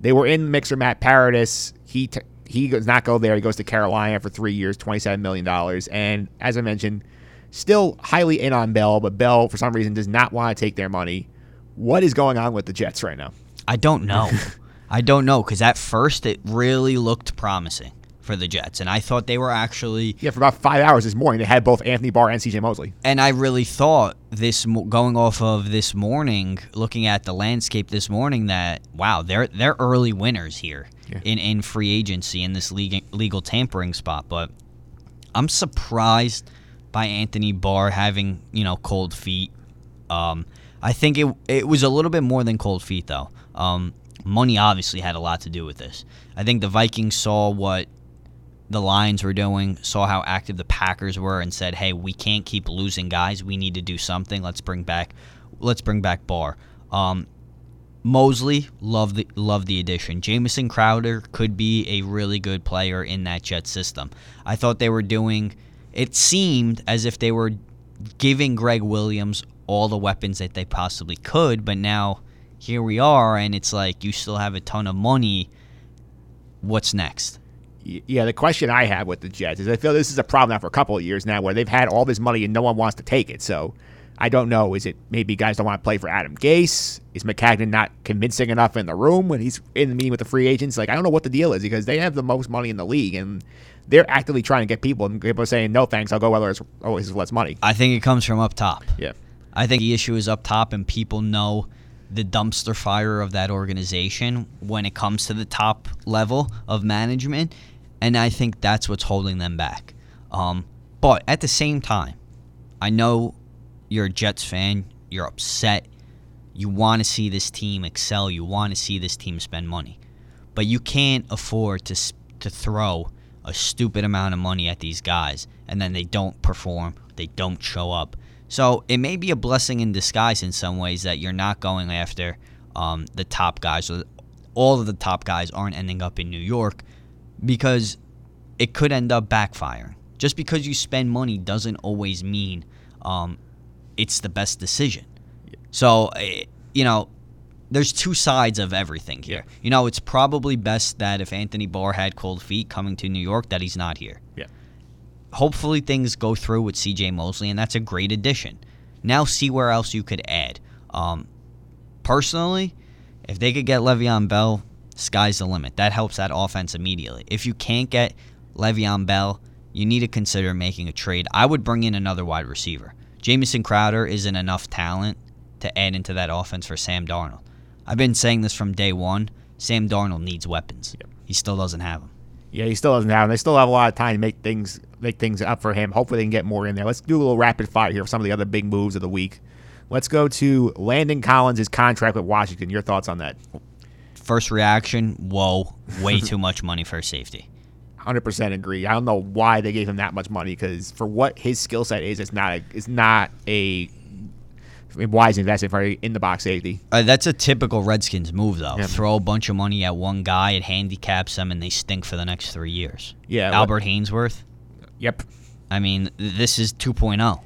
They were in mixer Matt Paradis. He t- he does not go there. He goes to Carolina for three years, $27 million. And as I mentioned, still highly in on Bell, but Bell, for some reason, does not want to take their money. What is going on with the Jets right now? I don't know. I don't know because at first it really looked promising for the Jets, and I thought they were actually. Yeah, for about five hours this morning, they had both Anthony Barr and CJ Mosley. And I really thought this going off of this morning, looking at the landscape this morning, that wow, they're they're early winners here Yeah. in in free agency in this legal legal tampering spot. But I'm surprised by Anthony Barr having you know cold feet. Um, I think it it was a little bit more than cold feet though. Um, money obviously had a lot to do with this. I think the Vikings saw what the Lions were doing, saw how active the Packers were, and said, "Hey, we can't keep losing guys. We need to do something. Let's bring back, let's bring back Barr." Um, Mosley, love the love the addition. Jamison Crowder could be a really good player in that Jet system. I thought they were doing. It seemed as if they were giving Gregg Williams all the weapons that they possibly could, but now here we are, and it's like you still have a ton of money. What's next? Yeah, the question I have with the Jets is I feel this is a problem now for a couple of years now where they've had all this money and no one wants to take it. So I don't know. Is it maybe guys don't want to play for Adam Gase? Is Maccagnan not convincing enough in the room when he's in the meeting with the free agents? Like, I don't know what the deal is because they have the most money in the league and they're actively trying to get people and people are saying, no thanks, I'll go where there's always oh, less money. I think it comes from up top. Yeah. I think the issue is up top, and people know the dumpster fire of that organization when it comes to the top level of management, and I think that's what's holding them back. Um, but at the same time, I know you're a Jets fan, you're upset, you want to see this team excel, you want to see this team spend money, but you can't afford to to throw a stupid amount of money at these guys and then they don't perform, they don't show up. So it may be a blessing in disguise in some ways that you're not going after um, the top guys. All of the top guys aren't ending up in New York because it could end up backfiring. Just because you spend money doesn't always mean um, it's the best decision. So, eh, you know, there's two sides of everything here. You know, it's probably best that if Anthony Barr had cold feet coming to New York, that he's not here Yeah. hopefully things go through with CJ Mosley, and that's a great addition. Now see where else you could add. Um, personally, if they could get Le'Veon Bell, sky's the limit. That helps that offense immediately. If you can't get Le'Veon Bell, you need to consider making a trade. I would bring in another wide receiver. Jamison Crowder isn't enough talent to add into that offense for Sam Darnold. I've been saying this from day one. Sam Darnold needs weapons. He still doesn't have them. Yeah, he still doesn't have. Them. They still have a lot of time to make things make things up for him. Hopefully, they can get more in there. Let's do a little rapid fire here for some of the other big moves of the week. Let's go to Landon Collins' contract with Washington. Your thoughts on that? First reaction: Whoa, way too much money for a safety. Hundred percent agree. I don't know why they gave him that much money because for what his skill set is, it's not a, it's not a wise investment for in the box safety. Uh, that's a typical Redskins move, though. Yeah. Throw a bunch of money at one guy, it handicaps them, and they stink for the next three years. Yeah, Albert Haynesworth. Yep. I mean, this is oh. 2.0.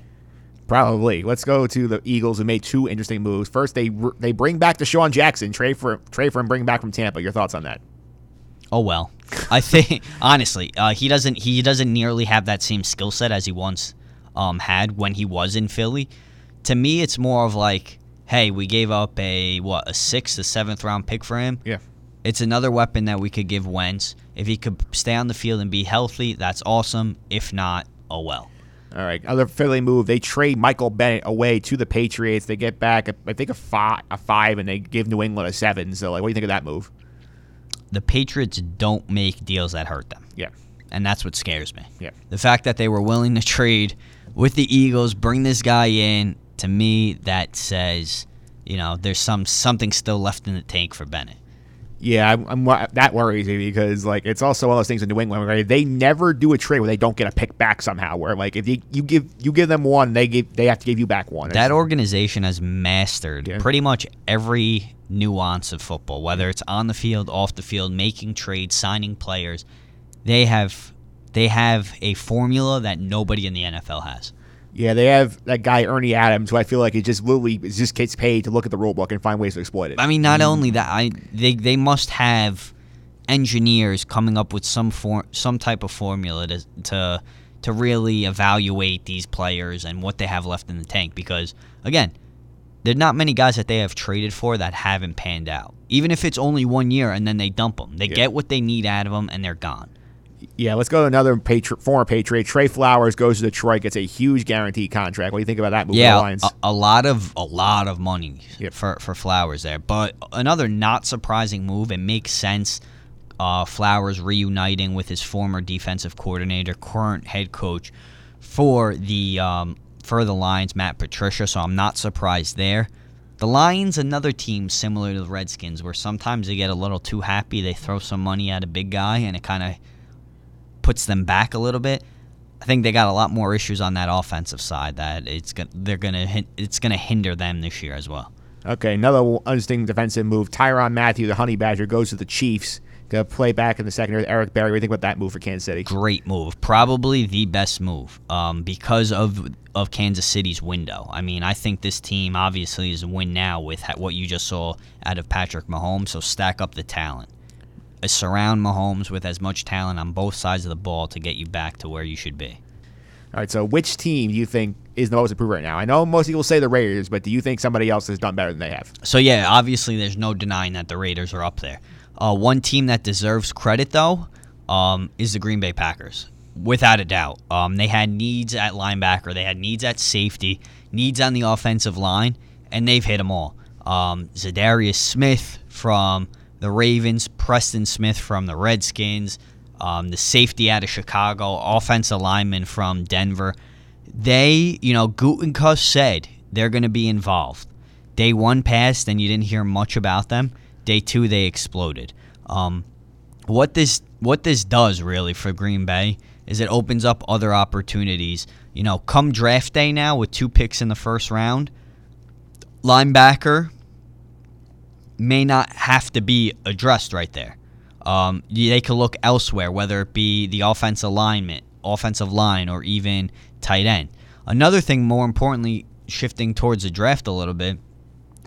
Probably. Let's go to the Eagles who made two interesting moves. First, they they bring back DeSean Jackson, trade for trade for him, bring back from Tampa. Your thoughts on that? Oh well, I think honestly, uh, he doesn't he doesn't nearly have that same skill set as he once um, had when he was in Philly. To me, it's more of like, hey, we gave up a what a sixth, a seventh round pick for him. Yeah. It's another weapon that we could give Wentz. If he could stay on the field and be healthy, that's awesome. If not, oh well. All right, other Philly move. They trade Michael Bennett away to the Patriots. They get back, I think, a five, a five, and they give New England a seven. So, like, what do you think of that move? The Patriots don't make deals that hurt them. Yeah. And that's what scares me. Yeah. The fact that they were willing to trade with the Eagles, bring this guy in, to me, that says, you know, there's some something still left in the tank for Bennett. Yeah, I'm, I'm that worries me because like it's also one of those things in New England where they never do a trade where they don't get a pick back somehow. Where like if you, you give you give them one, they give they have to give you back one. That organization has mastered Yeah. pretty much every nuance of football, whether it's on the field, off the field, making trades, signing players. They have they have a formula that nobody in the NFL has. Yeah, they have that guy Ernie Adams, who I feel like he just literally just gets paid to look at the rule book and find ways to exploit it. I mean, not only that, I they they must have engineers coming up with some form, some type of formula to to to really evaluate these players and what they have left in the tank. Because again, there's not many guys that they have traded for that haven't panned out. Even if it's only one year and then they dump them, they Yeah. get what they need out of them and they're gone. Yeah, let's go to another patri- former Patriot. Trey Flowers goes to Detroit, gets a huge guaranteed contract. What do you think about that move? Yeah, the Lions? a, a lot of a lot of money Yep. for for Flowers there. But another not surprising move. It makes sense. Uh, Flowers reuniting with his former defensive coordinator, current head coach for the um, for the Lions, Matt Patricia. So I'm not surprised there. The Lions, another team similar to the Redskins, where sometimes they get a little too happy. They throw some money at a big guy, and it kind of puts them back a little bit. I think they got a lot more issues on that offensive side that it's gonna they're gonna it's gonna hinder them this year as well. Okay, another interesting defensive move. Tyrann Mathieu, the Honey Badger, goes to the Chiefs. Gonna play back in the secondary Eric Berry. What do you think about that move for Kansas City? Great move, probably the best move um, because of of Kansas City's window. I mean, I think this team obviously is a win now with what you just saw out of Patrick Mahomes. So stack up the talent, surround Mahomes with as much talent on both sides of the ball to get you back to where you should be. All right, so which team do you think is the most improved right now? I know most people say the Raiders, but do you think somebody else has done better than they have? So yeah, obviously there's no denying that the Raiders are up there. Uh, one team that deserves credit though um, is the Green Bay Packers, without a doubt. Um, they had needs at linebacker, they had needs at safety, needs on the offensive line, and they've hit them all. Um, Za'Darius Smith from the Ravens, Preston Smith from the Redskins, um, the safety out of Chicago, offensive lineman from Denver. They, you know, Gutekunst said they're going to be involved. Day one passed and you didn't hear much about them. Day two, they exploded. Um, what this what this does really for Green Bay is it opens up other opportunities. You know, come draft day now with two picks in the first round, linebacker may not have to be addressed right there. Um, they could look elsewhere, whether it be the offensive alignment, offensive line, or even tight end. Another thing, more importantly, shifting towards the draft a little bit,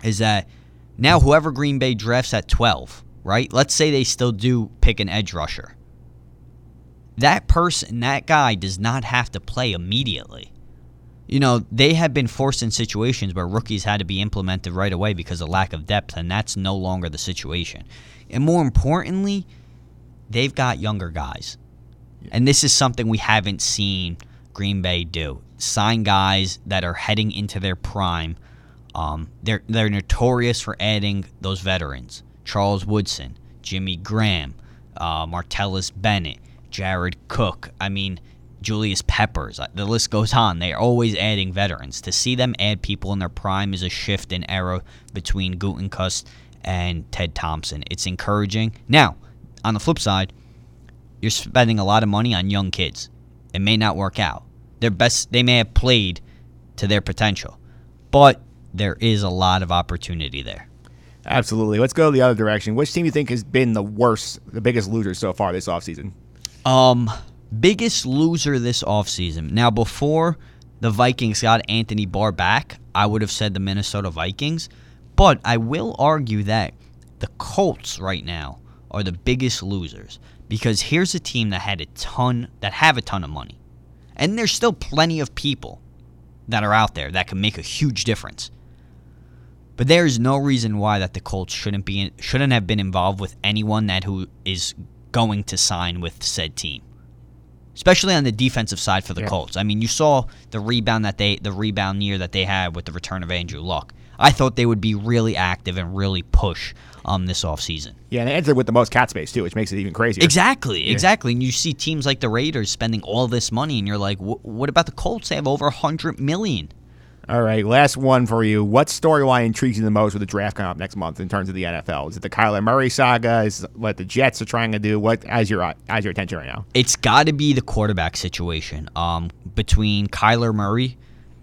is that now whoever Green Bay drafts at 12, right? Let's say they still do pick an edge rusher. That person, that guy, does not have to play immediately. You know, they have been forced in situations where rookies had to be implemented right away because of lack of depth, and that's no longer the situation. And more importantly, they've got younger guys. And this is something we haven't seen Green Bay do. Sign guys that are heading into their prime. Um, they're they're notorious for adding those veterans: Charles Woodson, Jimmy Graham, uh, Martellus Bennett. Jared Cook. I mean, Julius Peppers. Uh, The list goes on. They're always adding veterans. To see them add people in their prime is a shift in era between Gutekunst and Ted Thompson. It's encouraging. Now, on the flip side, you're spending a lot of money on young kids. It may not work out. Their best they may have played to their potential. But there is a lot of opportunity there. Absolutely. Let's go the other direction. Which team do you think has been the worst, the biggest loser so far this offseason? Um, biggest loser this offseason. Now, before the Vikings got Anthony Barr back, I would have said the Minnesota Vikings. But I will argue that the Colts right now are the biggest losers because here's a team that had a ton, that have a ton of money, and there's still plenty of people that are out there that can make a huge difference. But there is no reason why that the Colts shouldn't be shouldn't have been involved with anyone that who is going to sign with said team. Especially on the defensive side for the Yeah. Colts. I mean, you saw the rebound that they the rebound year that they had with the return of Andrew Luck. I thought they would be really active and really push um this offseason. Yeah, and they entered with the most cap space too, which makes it even crazier. Exactly, exactly. And you see teams like the Raiders spending all this money, and you're like, "Wh- what about the Colts? They have over a hundred million. All right, last one for you. What storyline intrigues you the most with the draft coming up next month in terms of the NFL? Is it the Kyler Murray saga? Is what the Jets are trying to do? What has your has your attention right now? It's got to be the quarterback situation um, between Kyler Murray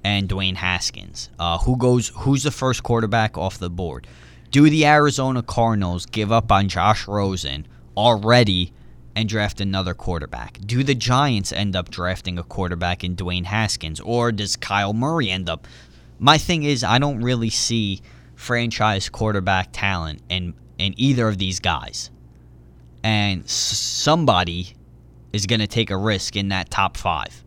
and Dwayne Haskins. Uh, who goes? Who's the first quarterback off the board? Do the Arizona Cardinals give up on Josh Rosen already and draft another quarterback? Do the Giants end up drafting a quarterback in Dwayne Haskins, or does Kyle Murray end up? My thing is, I don't really see franchise quarterback talent in in either of these guys, and somebody is going to take a risk in that top five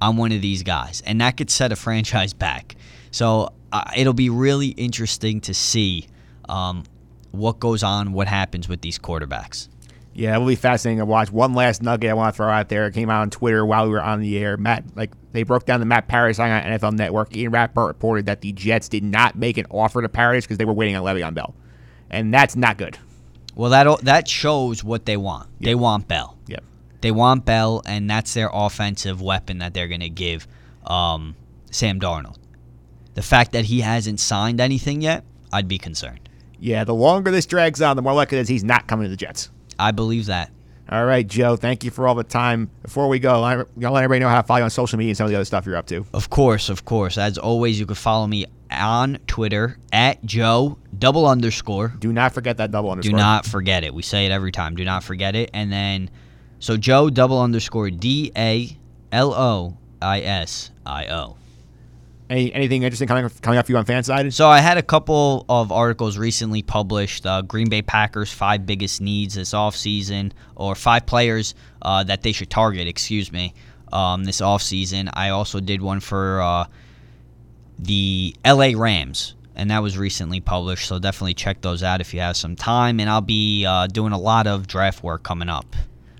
on one of these guys, and that could set a franchise back. So uh, it'll be really interesting to see um, what goes on, what happens with these quarterbacks. Yeah, it will be fascinating to watch. One last nugget I want to throw out there. It came out on Twitter while we were on the air. Matt, like they broke down the Matt Paradis on NFL Network. Ian Rapoport reported that the Jets did not make an offer to Paradis because they were waiting on Le'Veon Bell, and that's not good. Well, that that shows what they want. They want Bell. Yep. They want Bell, and that's their offensive weapon that they're going to give um, Sam Darnold. The fact that he hasn't signed anything yet, I'd be concerned. Yeah, the longer this drags on, the more likely it is he's not coming to the Jets. I believe that. All right, Joe. Thank you for all the time. Before we go, know, let everybody know how to follow you on social media and some of the other stuff you're up to. Of course, of course. As always, you can follow me on Twitter at Joe double underscore. Do not forget that double underscore. Do not forget it. We say it every time. Do not forget it. And then, so Joe double underscore D A L O I S I O. Any, anything interesting coming coming up for you on FanSided? So I had a couple of articles recently published. Uh, Green Bay Packers five biggest needs this offseason, or five players uh, that they should target. Excuse me, um, this offseason. I also did one for uh, the L.A. Rams, and that was recently published. So definitely check those out if you have some time. And I'll be uh, doing a lot of draft work coming up.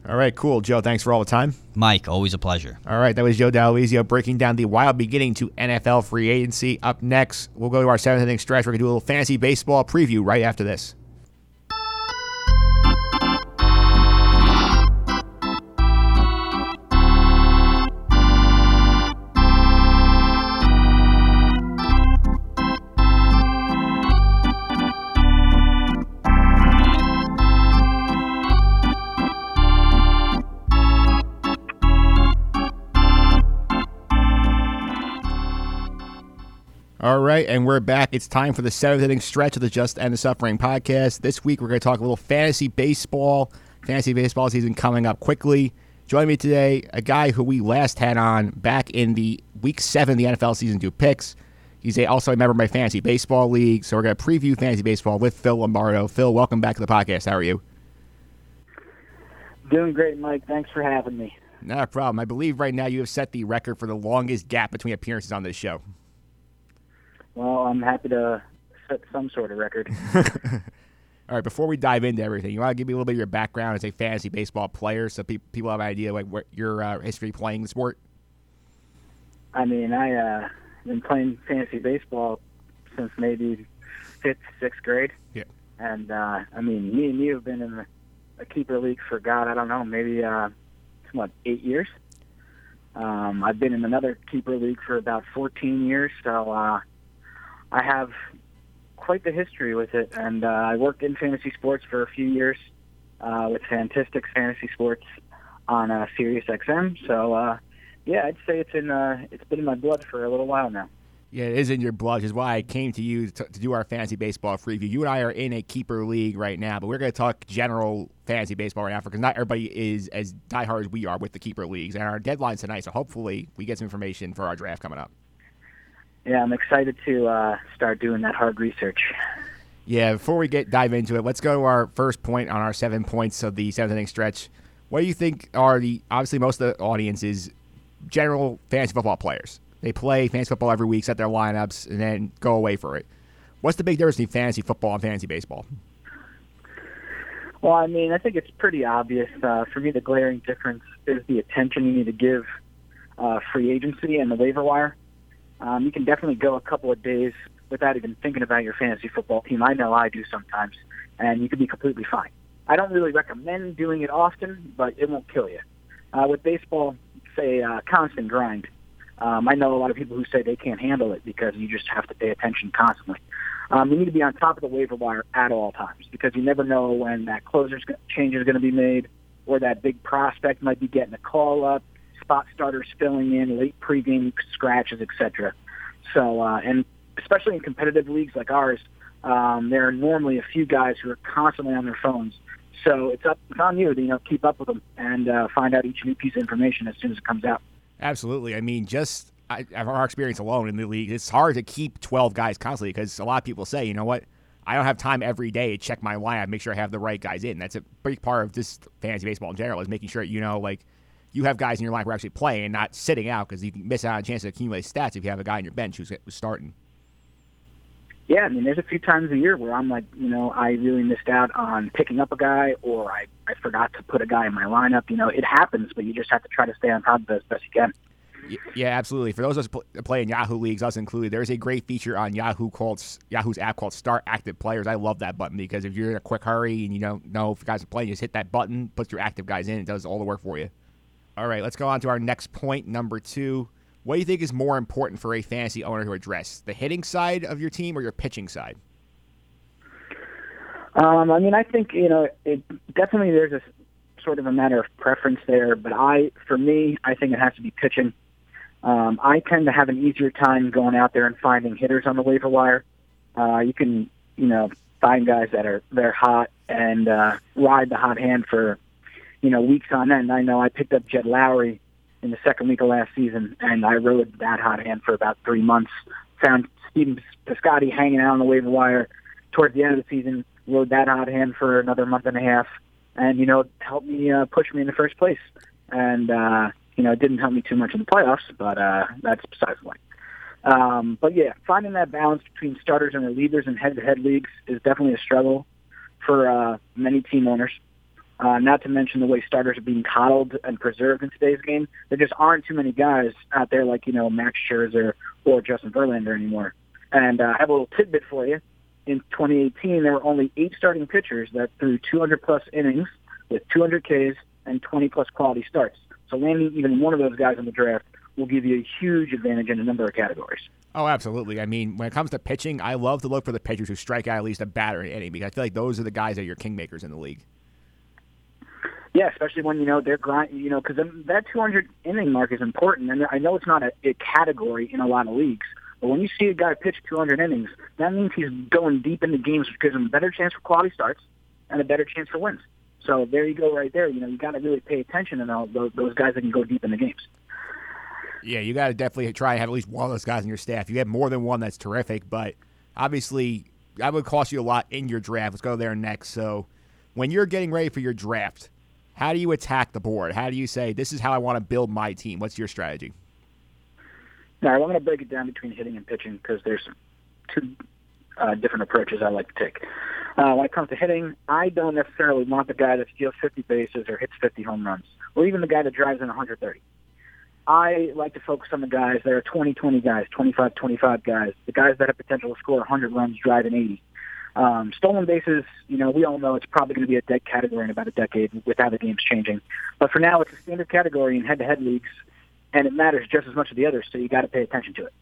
All right, cool, Joe. Thanks for all the time. Mike, always a pleasure. All right, that was Joe D'Aloisio breaking down the wild beginning to NFL free agency. Up next, we'll go to our seventh inning stretch. We're gonna do a little fantasy baseball preview right after this. All right, and we're back. It's time for the seventh inning stretch of the Just End the Suffering podcast. This week, we're going to talk a little fantasy baseball. Fantasy baseball season coming up quickly. Joining me today, a guy who we last had on back in the week seven of the NFL season do picks. He's a, also a member of my fantasy baseball league. So we're going to preview fantasy baseball with Phil Lombardo. Phil, welcome back to the podcast. How are you? Doing great, Mike. Thanks for having me. Not a problem. I believe right now you have set the record for the longest gap between appearances on this show. Well, I'm happy to set some sort of record. All right, before we dive into everything, you want to give me a little bit of your background as a fantasy baseball player, so pe- people have an idea like what your uh, history playing the sport. I mean, I uh been playing fantasy baseball since maybe fifth, sixth grade. Yeah. And uh I mean, me and you have been in a, a keeper league for God, I don't know, maybe uh what eight years. Um, I've been in another keeper league for about 14 years, so uh, I have quite the history with it. And uh, I worked in fantasy sports for a few years uh, with Fantistics Fantasy Sports on uh, Sirius XM. So uh, yeah, I'd say it's in uh, it's been in my blood for a little while now. Yeah, it is in your blood, which is why I came to you to, to do our fantasy baseball preview. You and I are in a keeper league right now, but we're going to talk general fantasy baseball right now because not everybody is as diehard as we are with the keeper leagues. And our deadline's tonight, so hopefully we get some information for our draft coming up. Yeah, I'm excited to uh, start doing that hard research. Yeah, before we get dive into it, let's go to our first point on our seven points of the seventh inning stretch. What do you think are the obviously most of the audience is general fantasy football players? They play fantasy football every week, set their lineups, and then go away for it. What's the big difference between fantasy football and fantasy baseball? Well, I mean, I think it's pretty obvious. Uh, for me, the glaring difference is the attention you need to give uh, free agency and the waiver wire. Um, you can definitely go a couple of days without even thinking about your fantasy football team. I know I do sometimes, and you can be completely fine. I don't really recommend doing it often, but it won't kill you. Uh, with baseball, say uh, constant grind. Um, I know a lot of people who say they can't handle it because you just have to pay attention constantly. Um, you need to be on top of the waiver wire at all times because you never know when that closer's change is going to be made or that big prospect might be getting a call up, spot starters filling in, late pregame scratches, etc. So, uh, and especially in competitive leagues like ours, um, there are normally a few guys who are constantly on their phones. So it's up, it's on you to you know keep up with them and uh, find out each new piece of information as soon as it comes out. Absolutely. I mean, just I, our experience alone in the league, it's hard to keep 12 guys constantly because a lot of people say, you know what, I don't have time every day to check my lineup, make sure I have the right guys in. That's a big part of this fantasy baseball in general is making sure you know like you have guys in your lineup who are actually playing, and not sitting out because you miss out on a chance to accumulate stats if you have a guy on your bench who's, who's starting. Yeah, I mean, there's a few times a year where I'm like, you know, I really missed out on picking up a guy, or I I forgot to put a guy in my lineup. You know, it happens, but you just have to try to stay on top of it as best you can. Yeah, absolutely. For those of us playing Yahoo leagues, us included, there's a great feature on Yahoo called Yahoo's app called Start Active Players. I love that button because if you're in a quick hurry and you don't know if guys are playing, you just hit that button, puts your active guys in, it does all the work for you. All right, let's go on to our next point, number two. What do you think is more important for a fantasy owner to address, the hitting side of your team or your pitching side? Um, I mean, I think you know, it definitely there's a sort of a matter of preference there, but I, for me, I think it has to be pitching. Um, I tend to have an easier time going out there and finding hitters on the waiver wire. Uh, you can, you know, find guys that are they're hot and uh, ride the hot hand for, you know, weeks on end. I know I picked up Jed Lowrie in the second week of last season, and I rode that hot hand for about three months. Found Stephen Piscotty hanging out on the waiver wire towards the end of the season rode that hot hand for another month and a half, and you know helped me uh, push me in the first place. And uh, you know it didn't help me too much in the playoffs, but uh, that's besides the point. Um, but yeah, finding that balance between starters and relievers in head-to-head leagues is definitely a struggle for uh, many team owners. Uh, not to mention the way starters are being coddled and preserved in today's game. There just aren't too many guys out there like you know Max Scherzer or Justin Verlander anymore. And uh, I have a little tidbit for you in 2018, there were only eight starting pitchers that threw 200 plus innings with 200 Ks and 20 plus quality starts. So landing even one of those guys in the draft will give you a huge advantage in a number of categories. Oh, absolutely. I mean, when it comes to pitching, I love to look for the pitchers who strike out at least a batter in inning because I feel like those are the guys that are your kingmakers in the league. Yeah, especially when you know they're grind, you know, because that 200 inning mark is important, and I know it's not a, a category in a lot of leagues, but when you see a guy pitch 200 innings, that means he's going deep into games, which gives him a better chance for quality starts and a better chance for wins. So there you go, right there. You know, you got to really pay attention to all those, those guys that can go deep in the games. Yeah, you got to definitely try and have at least one of those guys in your staff. You have more than one, that's terrific. But obviously, that would cost you a lot in your draft. Let's go there next. So, when you're getting ready for your draft, how do you attack the board? How do you say this is how I want to build my team? What's your strategy? Now, I'm going to break it down between hitting and pitching because there's two uh, different approaches I like to take. Uh, when it comes to hitting, I don't necessarily want the guy that steals 50 bases or hits 50 home runs, or even the guy that drives in 130. I like to focus on the guys that are 20-20 guys, 25-25 guys, the guys that have potential to score 100 runs, drive in 80. Um, stolen bases, you know, we all know it's probably going to be a dead category in about a decade with how the game's changing. But for now, it's a standard category in head-to-head leagues, and it matters just as much as the others, so you got to pay attention to it.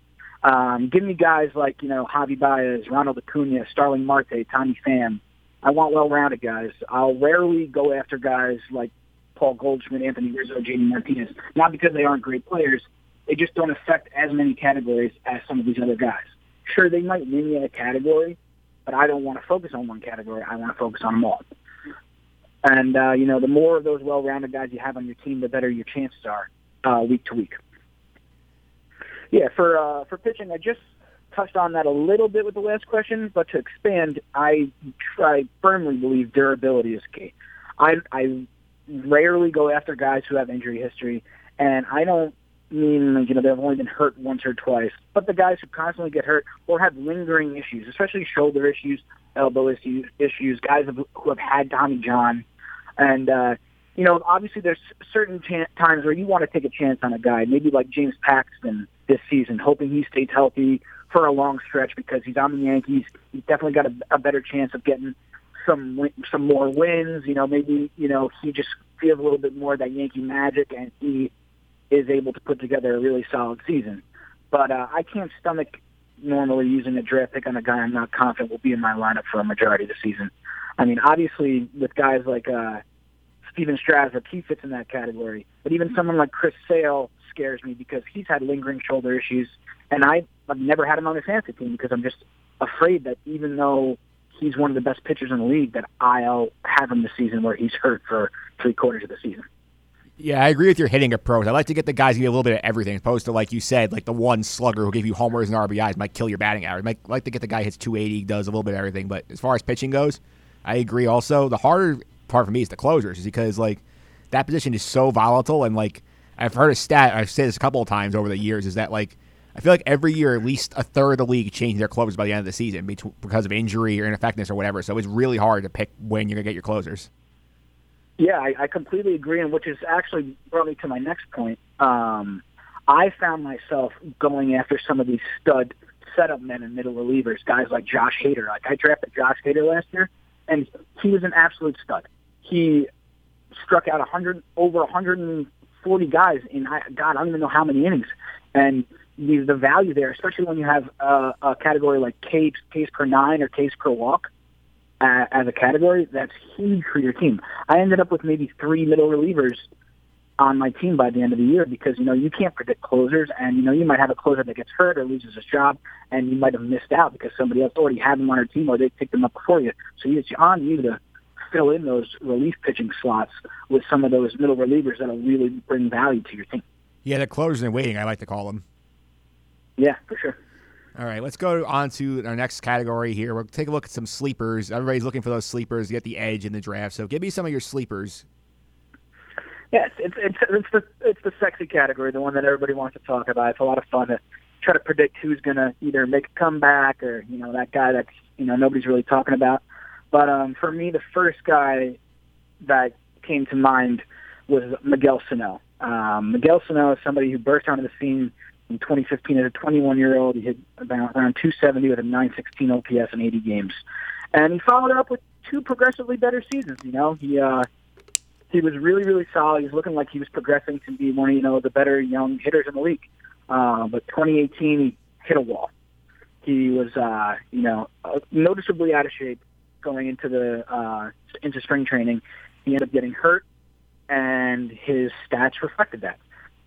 Um, give me guys like, you know, Javi Baez, Ronald Acuna, Starling Marte, Tommy Pham. I want well-rounded guys. I'll rarely go after guys like Paul Goldschmidt, Anthony Rizzo, JD Martinez, not because they aren't great players. They just don't affect as many categories as some of these other guys. Sure, they might win you in a category, but I don't want to focus on one category. I want to focus on them all. And, uh, you know, the more of those well-rounded guys you have on your team, the better your chances are uh, week to week. Yeah, for uh, for pitching, I just touched on that a little bit with the last question, but to expand, I try firmly believe durability is key. I I rarely go after guys who have injury history, and I don't mean you know they've only been hurt once or twice, but the guys who constantly get hurt or have lingering issues, especially shoulder issues, elbow issues, issues, guys who have had Tommy John, and uh, you know obviously there's certain ch- times where you want to take a chance on a guy, maybe like James Paxton this season, hoping he stays healthy for a long stretch because he's on the Yankees. He's definitely got a, a better chance of getting some some more wins. You know, maybe you know he just feels a little bit more of that Yankee magic, and he is able to put together a really solid season. But uh, I can't stomach normally using a draft pick on a guy I'm not confident will be in my lineup for a majority of the season. I mean, obviously with guys like uh, Stephen Strasburg, he fits in that category. But even someone like Chris Sale scares me because he's had lingering shoulder issues, and I've never had him on the fantasy team because I'm just afraid that even though he's one of the best pitchers in the league, that I'll have him this season where he's hurt for three quarters of the season. Yeah, I agree with your hitting approach. I like to get the guys who get a little bit of everything, as opposed to like you said, like the one slugger who give you homers and RBIs might kill your batting average. I like to get the guy hits 280, does a little bit of everything. But as far as pitching goes, I agree. Also, the harder part for me is the closers, is because like that position is so volatile and like I've heard a stat. I've said this a couple of times over the years. Is that like I feel like every year at least a third of the league change their closers by the end of the season because of injury or ineffectiveness or whatever. So it's really hard to pick when you're gonna get your closers. Yeah, I, I completely agree, and which is actually brought me to my next point. Um, I found myself going after some of these stud setup men and middle relievers, guys like Josh Hader. Like I drafted Josh Hader last year, and he was an absolute stud. He struck out 100 over 140 guys in God, I don't even know how many innings, and the the value there, especially when you have uh, a category like Ks Ks per nine or Ks per walk uh, as a category, that's huge for your team. I ended up with maybe three middle relievers on my team by the end of the year because you know you can't predict closers, and you know you might have a closer that gets hurt or loses his job, and you might have missed out because somebody else already had them on their team or they picked them up before you. So it's on you to fill in those relief pitching slots with some of those middle relievers that'll really bring value to your team. Yeah, the closers in waiting, I like to call them. Yeah, for sure. All right, let's go on to our next category here. We'll take a look at some sleepers. Everybody's looking for those sleepers to get the edge in the draft. So give me some of your sleepers. Yes, it's it's it's the it's the sexy category, the one that everybody wants to talk about. It's a lot of fun to try to predict who's going to either make a comeback or you know that guy that's you know nobody's really talking about. But um, for me, the first guy that came to mind was Miguel Sano. Um, Miguel Sano is somebody who burst onto the scene in 2015 as a 21 year old. He hit about around 270 with a 916 OPS in 80 games, and he followed up with two progressively better seasons. You know, he uh, he was really really solid. He was looking like he was progressing to be one of you know the better young hitters in the league. Uh, but 2018 he hit a wall. He was uh, you know noticeably out of shape going into the uh, into spring training. He ended up getting hurt, and his stats reflected that.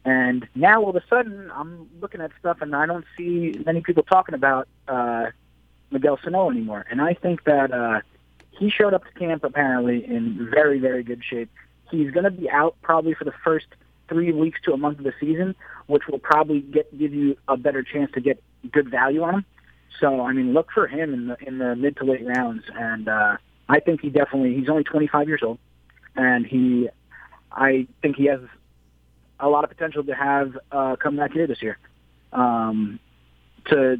And now all of a sudden, I'm looking at stuff and I don't see many people talking about uh, Miguel Sano anymore. And I think that uh, he showed up to camp apparently in very, very good shape. He's going to be out probably for the first three weeks to a month of the season, which will probably get give you a better chance to get good value on him. So I mean, look for him in the in the mid to late rounds, and uh, I think he definitely he's only 25 years old, and he I think he has a lot of potential to have uh, come back here this year. Um, to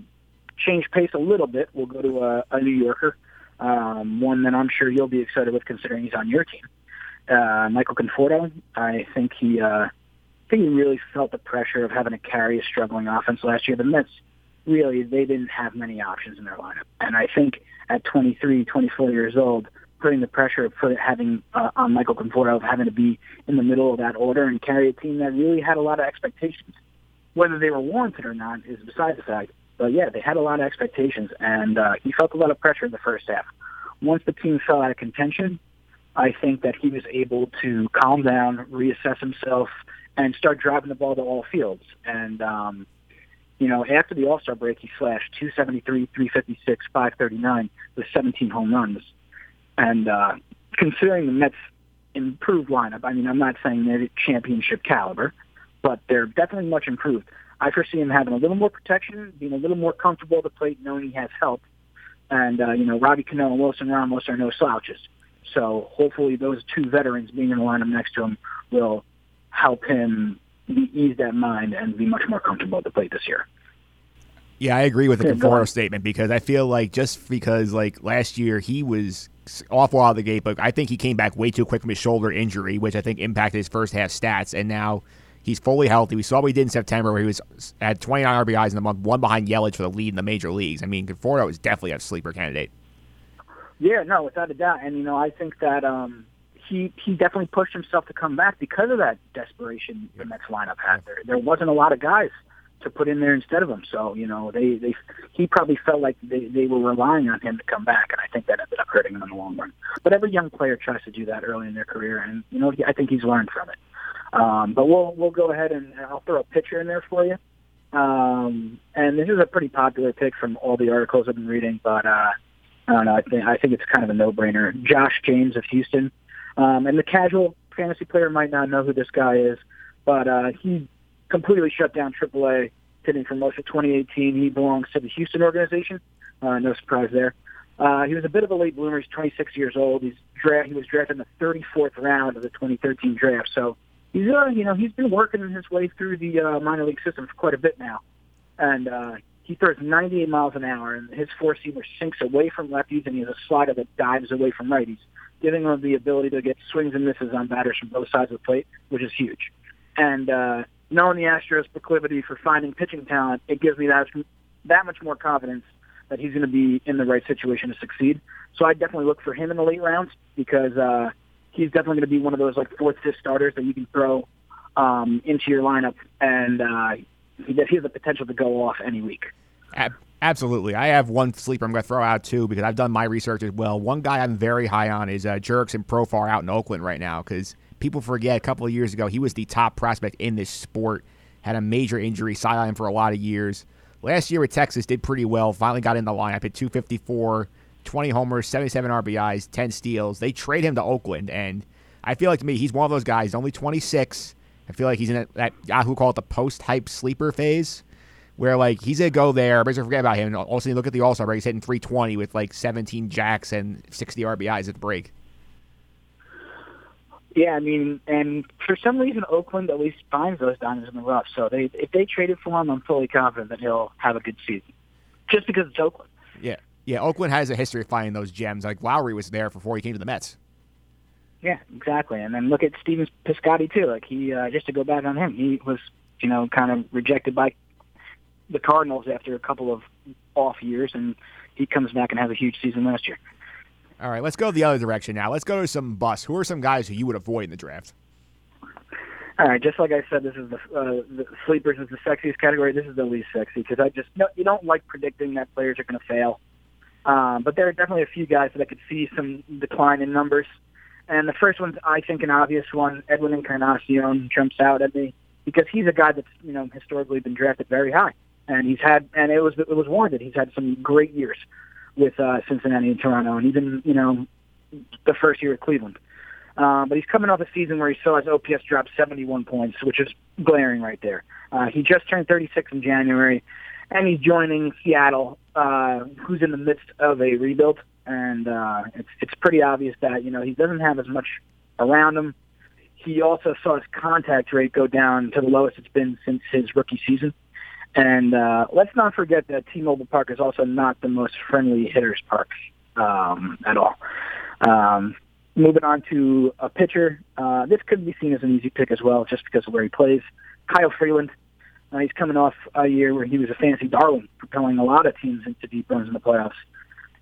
change pace a little bit, we'll go to a, a New Yorker, um, one that I'm sure you'll be excited with considering he's on your team. Uh, Michael Conforto, I think he, uh, I think he really felt the pressure of having to carry a struggling offense last year. The Mets really they didn't have many options in their lineup. And I think at 23, 24 years old, putting the pressure of put having uh, on Michael Conforto of having to be in the middle of that order and carry a team that really had a lot of expectations. Whether they were warranted or not is beside the fact. But yeah, they had a lot of expectations, and uh, he felt a lot of pressure in the first half. Once the team fell out of contention, I think that he was able to calm down, reassess himself, and start driving the ball to all fields. And um, you know, after the All Star break, he slashed 273, 356, 539 with 17 home runs. And uh, considering the Mets' improved lineup, I mean, I'm not saying they're championship caliber, but they're definitely much improved. I foresee him having a little more protection, being a little more comfortable at the plate, knowing he has help. And, uh, you know, Robbie Cano and Wilson Ramos are no slouches. So hopefully those two veterans being in the lineup next to him will help him ease that mind and be much more comfortable at the plate this year. Yeah, I agree with the Yeah, Conforto statement because I feel like just because like last year he was awful out of the gate, but I think he came back way too quick from his shoulder injury, which I think impacted his first half stats. And now he's fully healthy. We saw what he did in September, where he was had 29 RBIs in the month, one behind Yelich for the lead in the major leagues. I mean, Conforto is definitely a sleeper candidate. Yeah, no, without a doubt. And you know, I think that um, he he definitely pushed himself to come back because of that desperation the Mets lineup had. There there wasn't a lot of guys to put in there instead of him. So you know, they they he probably felt like they they were relying on him to come back, and I think that ended up hurting him in the long run. But every young player tries to do that early in their career, and you know, I think he's learned from it. Um, but we'll we'll go ahead and I'll throw a picture in there for you. Um, and this is a pretty popular pick from all the articles I've been reading, but uh, I don't know. I think I think it's kind of a no-brainer. Josh James of Houston, um, and the casual fantasy player might not know who this guy is, but uh, he completely shut down AAA, hitting for most of 2018. He belongs to the Houston organization. Uh, no surprise there. Uh, he was a bit of a late bloomer. He's 26 years old. He's dra- he was drafted in the 34th round of the 2013 draft. So he's uh, you know he's been working his way through the uh, minor league system for quite a bit now, and uh, he throws 98 miles an hour, and his four seamer sinks away from lefties, and he has a slider that dives away from righties, giving him the ability to get swings and misses on batters from both sides of the plate, which is huge. And uh, knowing the Astros' proclivity for finding pitching talent, it gives me that that much more confidence that he's going to be in the right situation to succeed. So I definitely look for him in the late rounds because uh, he's definitely going to be one of those like fourth, fifth starters that you can throw um, into your lineup, and uh, he, he has the potential to go off any week. Ab- Absolutely. I have one sleeper I'm going to throw out too because I've done my research as well. One guy I'm very high on is uh, Jurickson Profar out in Oakland right now because people forget a couple of years ago he was the top prospect in this sport, had a major injury, sidelined for a lot of years. Last year with Texas did pretty well, finally got in the lineup at 254, 20 homers, 77 RBIs, 10 steals. They trade him to Oakland, and I feel like to me he's one of those guys, only 26. I feel like he's in that, Yahoo call it the post-hype sleeper phase where like he's gonna go there, everybody's gonna forget about him. And all of a sudden, you look at the All Star break, he's hitting 320 with like 17 jacks and 60 RBIs at the break. Yeah, I mean, and for some reason, Oakland at least finds those diamonds in the rough. So they, if they traded for him, I'm fully confident that he'll have a good season, just because it's Oakland. Yeah, yeah. Oakland has a history of finding those gems. Like Lowrie was there before he came to the Mets. Yeah, exactly. And then look at Steven Piscotty too. Like he, uh, just to go back on him, he was, you know, kind of rejected by the Cardinals after a couple of off years, and he comes back and has a huge season last year. All right, let's go the other direction now. Let's go to some busts. Who are some guys who you would avoid in the draft? All right, just like I said, this is the, uh, the sleepers is the sexiest category. This is the least sexy because I just no, you don't like predicting that players are going to fail. Um, but there are definitely a few guys that I could see some decline in numbers. And the first one's I think an obvious one. Edwin Encarnacion jumps out at me because he's a guy that's you know historically been drafted very high, and he's had and it was it was warranted. He's had some great years with uh, Cincinnati and Toronto, and even you know the first year at Cleveland. Uh, but he's coming off a season where he saw his OPS drop 71 points, which is glaring right there. Uh, he just turned 36 in January, and he's joining Seattle, uh, who's in the midst of a rebuild. And uh, it's it's pretty obvious that you know he doesn't have as much around him. He also saw his contact rate go down to the lowest it's been since his rookie season. And uh, let's not forget that T-Mobile Park is also not the most friendly hitters park um, at all. Um, moving on to a pitcher, uh, this could be seen as an easy pick as well, just because of where he plays. Kyle Freeland. Uh, he's coming off a year where he was a fancy darling, propelling a lot of teams into deep runs in the playoffs.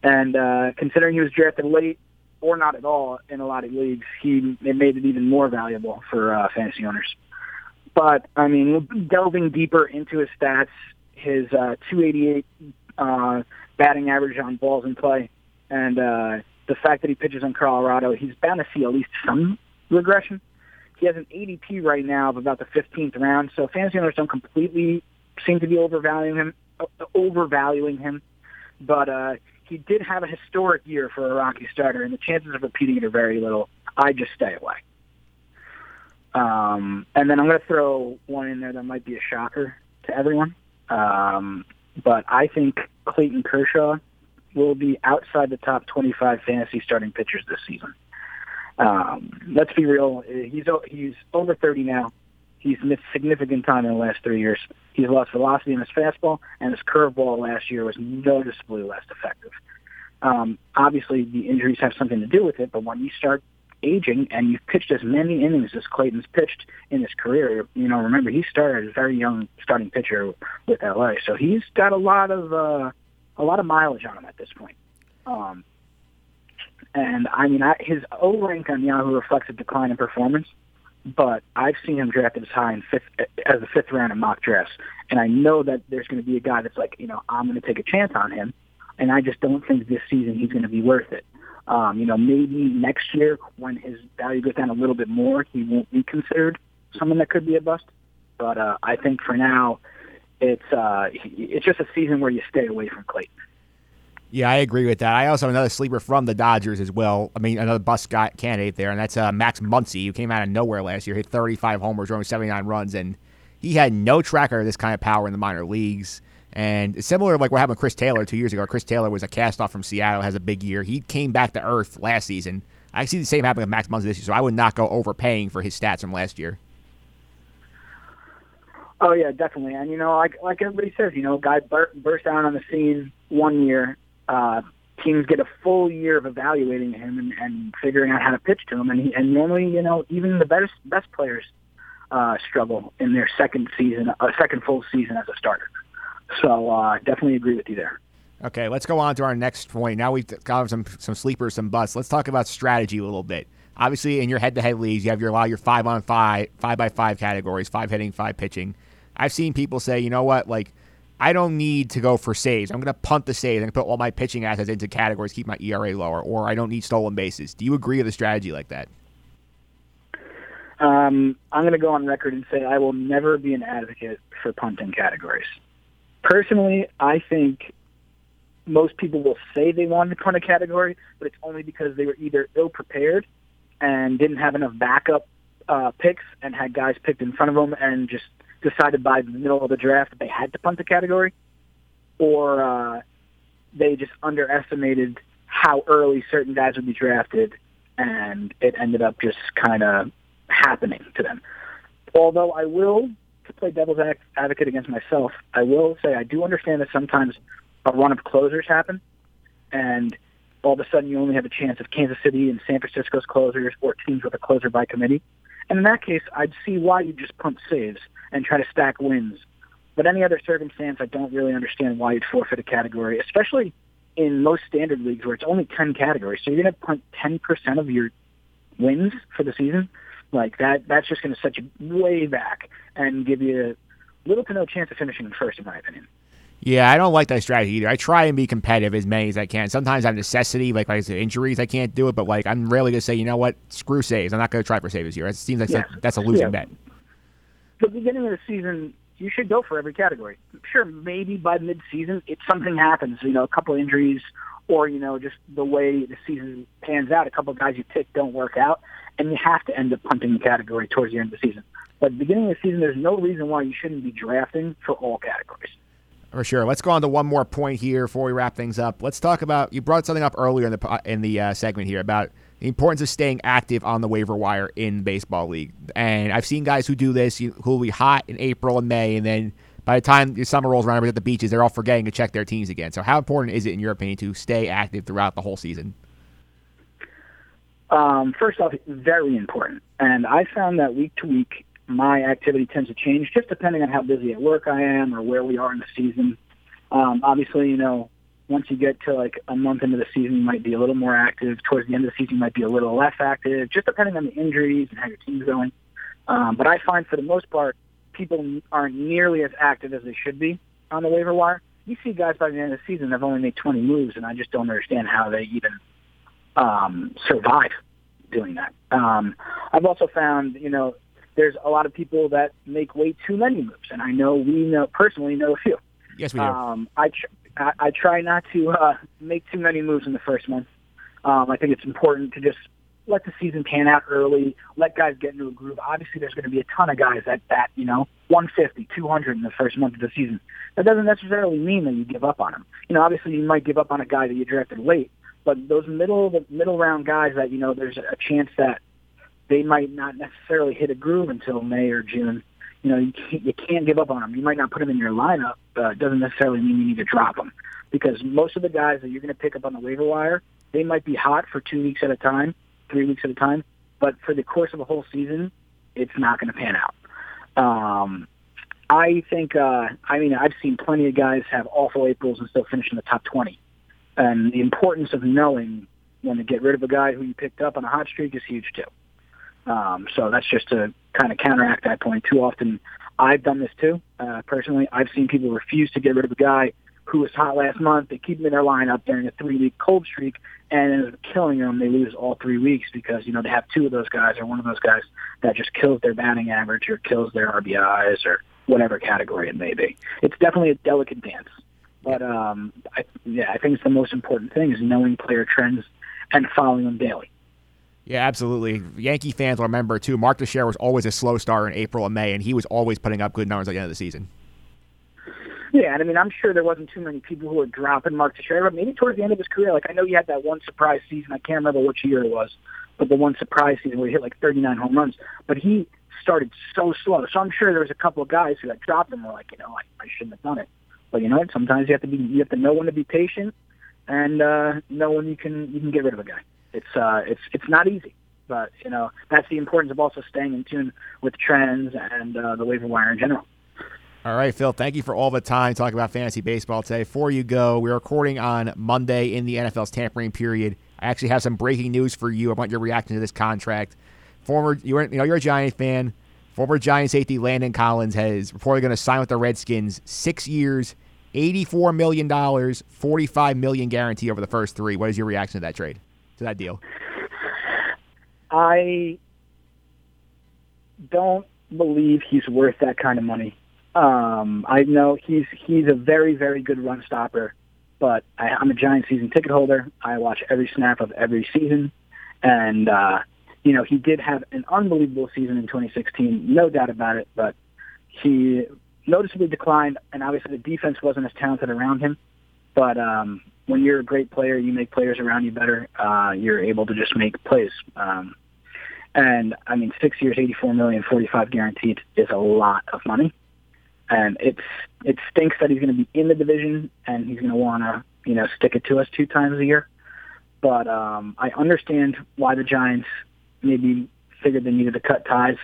And uh, considering he was drafted late or not at all in a lot of leagues, he it made it even more valuable for uh, fantasy owners. But I mean, delving deeper into his stats, his uh, 288 uh, batting average on balls in play, and uh, the fact that he pitches in Colorado, he's bound to see at least some regression. He has an ADP right now of about the 15th round, so fantasy owners don't completely seem to be overvaluing him. Uh, overvaluing him, but uh, he did have a historic year for a Rocky starter, and the chances of repeating it are very little. I just stay away. Um, and then I'm going to throw one in there that might be a shocker to everyone. Um, but I think Clayton Kershaw will be outside the top 25 fantasy starting pitchers this season. Um, let's be real. He's he's over 30 now. He's missed significant time in the last three years. He's lost velocity in his fastball, and his curveball last year was noticeably less effective. Um, obviously, the injuries have something to do with it, but when you start aging and you've pitched as many innings as Clayton's pitched in his career, you know, remember he started as a very young starting pitcher with LA, so he's got a lot of uh, a lot of mileage on him at this point. Um, and I mean, I, his O rank on Yahoo reflects a decline in performance, but I've seen him drafted as high in fifth as a fifth round in mock drafts, and I know that there's going to be a guy that's like, you know, I'm going to take a chance on him, and I just don't think this season he's going to be worth it. Um, you know, maybe next year when his value goes down a little bit more, he won't be considered someone that could be a bust. But uh, I think for now, it's uh, it's just a season where you stay away from Clayton. Yeah, I agree with that. I also have another sleeper from the Dodgers as well. I mean, another bust guy candidate there, and that's uh, Max Muncy, who came out of nowhere last year, hit 35 homers, drove 79 runs, and he had no track record of this kind of power in the minor leagues. And similar like what happened with Chris Taylor two years ago. Chris Taylor was a cast off from Seattle, has a big year. He came back to earth last season. I see the same happening with Max Muncy this year, so I would not go overpaying for his stats from last year. Oh yeah, definitely. And you know, like like everybody says, you know, guy bur- burst out on the scene one year, uh, teams get a full year of evaluating him and, and figuring out how to pitch to him. And, he, and normally, you know, even the best best players uh, struggle in their second season, a uh, second full season as a starter. So uh, definitely agree with you there. Okay, let's go on to our next point. Now we've got some some sleepers, some busts. Let's talk about strategy a little bit. Obviously, in your head-to-head leagues, you have your a lot of your five on five, five by five categories, five hitting, five pitching. I've seen people say, you know what, like I don't need to go for saves. I'm going to punt the saves. To put all my pitching assets into categories, keep my ERA lower, or I don't need stolen bases. Do you agree with a strategy like that? Um, I'm going to go on record and say I will never be an advocate for punting categories. Personally, I think most people will say they wanted to punt a category, but it's only because they were either ill prepared and didn't have enough backup uh, picks and had guys picked in front of them and just decided by the middle of the draft that they had to punt the category, or uh, they just underestimated how early certain guys would be drafted, and it ended up just kind of happening to them. Although I will, to play devil's advocate against myself, I will say I do understand that sometimes a run of closers happen, and all of a sudden you only have a chance of Kansas City and San Francisco's closers or teams with a closer by committee. And in that case, I'd see why you just punt saves and try to stack wins. But any other circumstance, I don't really understand why you'd forfeit a category, especially in most standard leagues where it's only 10 categories. So you're going to punt 10% of your wins for the season. Like that, that's just going to set you way back and give you little to no chance of finishing first, in my opinion. Yeah, I don't like that strategy either. I try and be competitive as many as I can. Sometimes I have necessity, like like I said, injuries, I can't do it. But like I'm rarely gonna say, you know what, screw saves. I'm not gonna try for saves here. It seems like yeah. that's a losing yeah. bet the beginning of the season, you should go for every category. Sure, maybe by mid-season, if something happens, you know, a couple injuries, or you know, just the way the season pans out, a couple of guys you pick don't work out, and you have to end up punting the category towards the end of the season. But at the beginning of the season, there's no reason why you shouldn't be drafting for all categories. For sure. Let's go on to one more point here before we wrap things up. Let's talk about you brought something up earlier in the in the uh, segment here about the importance of staying active on the waiver wire in baseball league. And I've seen guys who do this who will be hot in April and May, and then by the time the summer rolls around, at the beaches, they're all forgetting to check their teams again. So, how important is it, in your opinion, to stay active throughout the whole season? Um, first off, very important. And I found that week to week, my activity tends to change just depending on how busy at work I am or where we are in the season. Um, obviously, you know, once you get to like a month into the season, you might be a little more active. Towards the end of the season, you might be a little less active, just depending on the injuries and how your team's going. Um, but I find for the most part, people aren't nearly as active as they should be on the waiver wire. You see guys by the end of the season have only made 20 moves, and I just don't understand how they even um, survive doing that. Um, I've also found, you know, there's a lot of people that make way too many moves, and I know we know personally know a few. Yes, we do. Um, I, tr- I I try not to uh, make too many moves in the first month. Um, I think it's important to just let the season pan out early, let guys get into a groove. Obviously, there's going to be a ton of guys that bat, you know, 150, 200 in the first month of the season. That doesn't necessarily mean that you give up on them. You know, obviously, you might give up on a guy that you drafted late, but those middle middle round guys that you know, there's a chance that they might not necessarily hit a groove until May or June. You know, you can't, you can't give up on them. You might not put them in your lineup. but it doesn't necessarily mean you need to drop them because most of the guys that you're going to pick up on the waiver wire, they might be hot for two weeks at a time, three weeks at a time, but for the course of a whole season, it's not going to pan out. Um, I think, uh, I mean, I've seen plenty of guys have awful Aprils and still finish in the top 20. And the importance of knowing when to get rid of a guy who you picked up on a hot streak is huge too. Um, so that's just to kind of counteract that point. Too often, I've done this too. Uh, personally, I've seen people refuse to get rid of a guy who was hot last month. They keep him in their lineup during a three-week cold streak, and of killing them, they lose all three weeks because you know they have two of those guys or one of those guys that just kills their batting average or kills their RBIs or whatever category it may be. It's definitely a delicate dance, but um, I, yeah, I think it's the most important thing is knowing player trends and following them daily. Yeah, absolutely. Yankee fans will remember too. Mark Teixeira was always a slow starter in April and May, and he was always putting up good numbers at the end of the season. Yeah, and I mean, I'm sure there wasn't too many people who were dropping Mark Teixeira, but maybe towards the end of his career, like I know he had that one surprise season. I can't remember which year it was, but the one surprise season where he hit like 39 home runs. But he started so slow, so I'm sure there was a couple of guys who got dropped and were like, you know, I, I shouldn't have done it. But you know? Sometimes you have to be, you have to know when to be patient and uh, know when you can you can get rid of a guy. It's uh, it's it's not easy, but you know that's the importance of also staying in tune with trends and uh, the waiver wire in general. All right, Phil, thank you for all the time talking about fantasy baseball today. Before you go, we're recording on Monday in the NFL's tampering period. I actually have some breaking news for you. Want your reaction to this contract. Former, you you know, you're a Giant fan. Former Giant safety Landon Collins has reportedly going to sign with the Redskins, six years, eighty-four million dollars, forty-five million guarantee over the first three. What is your reaction to that trade, to that deal? I don't believe he's worth that kind of money. Um, I know he's he's a very very good run stopper, but I, I'm a Giant season ticket holder. I watch every snap of every season, and uh, you know he did have an unbelievable season in 2016, no doubt about it. But he noticeably declined, and obviously the defense wasn't as talented around him. But um, when you're a great player, you make players around you better. Uh, you're able to just make plays. Um, and I mean, six years, 84 million, 45 guaranteed is a lot of money. And it's it stinks that he's going to be in the division and he's going to want to you know stick it to us two times a year. But um, I understand why the Giants maybe figured they needed to cut ties.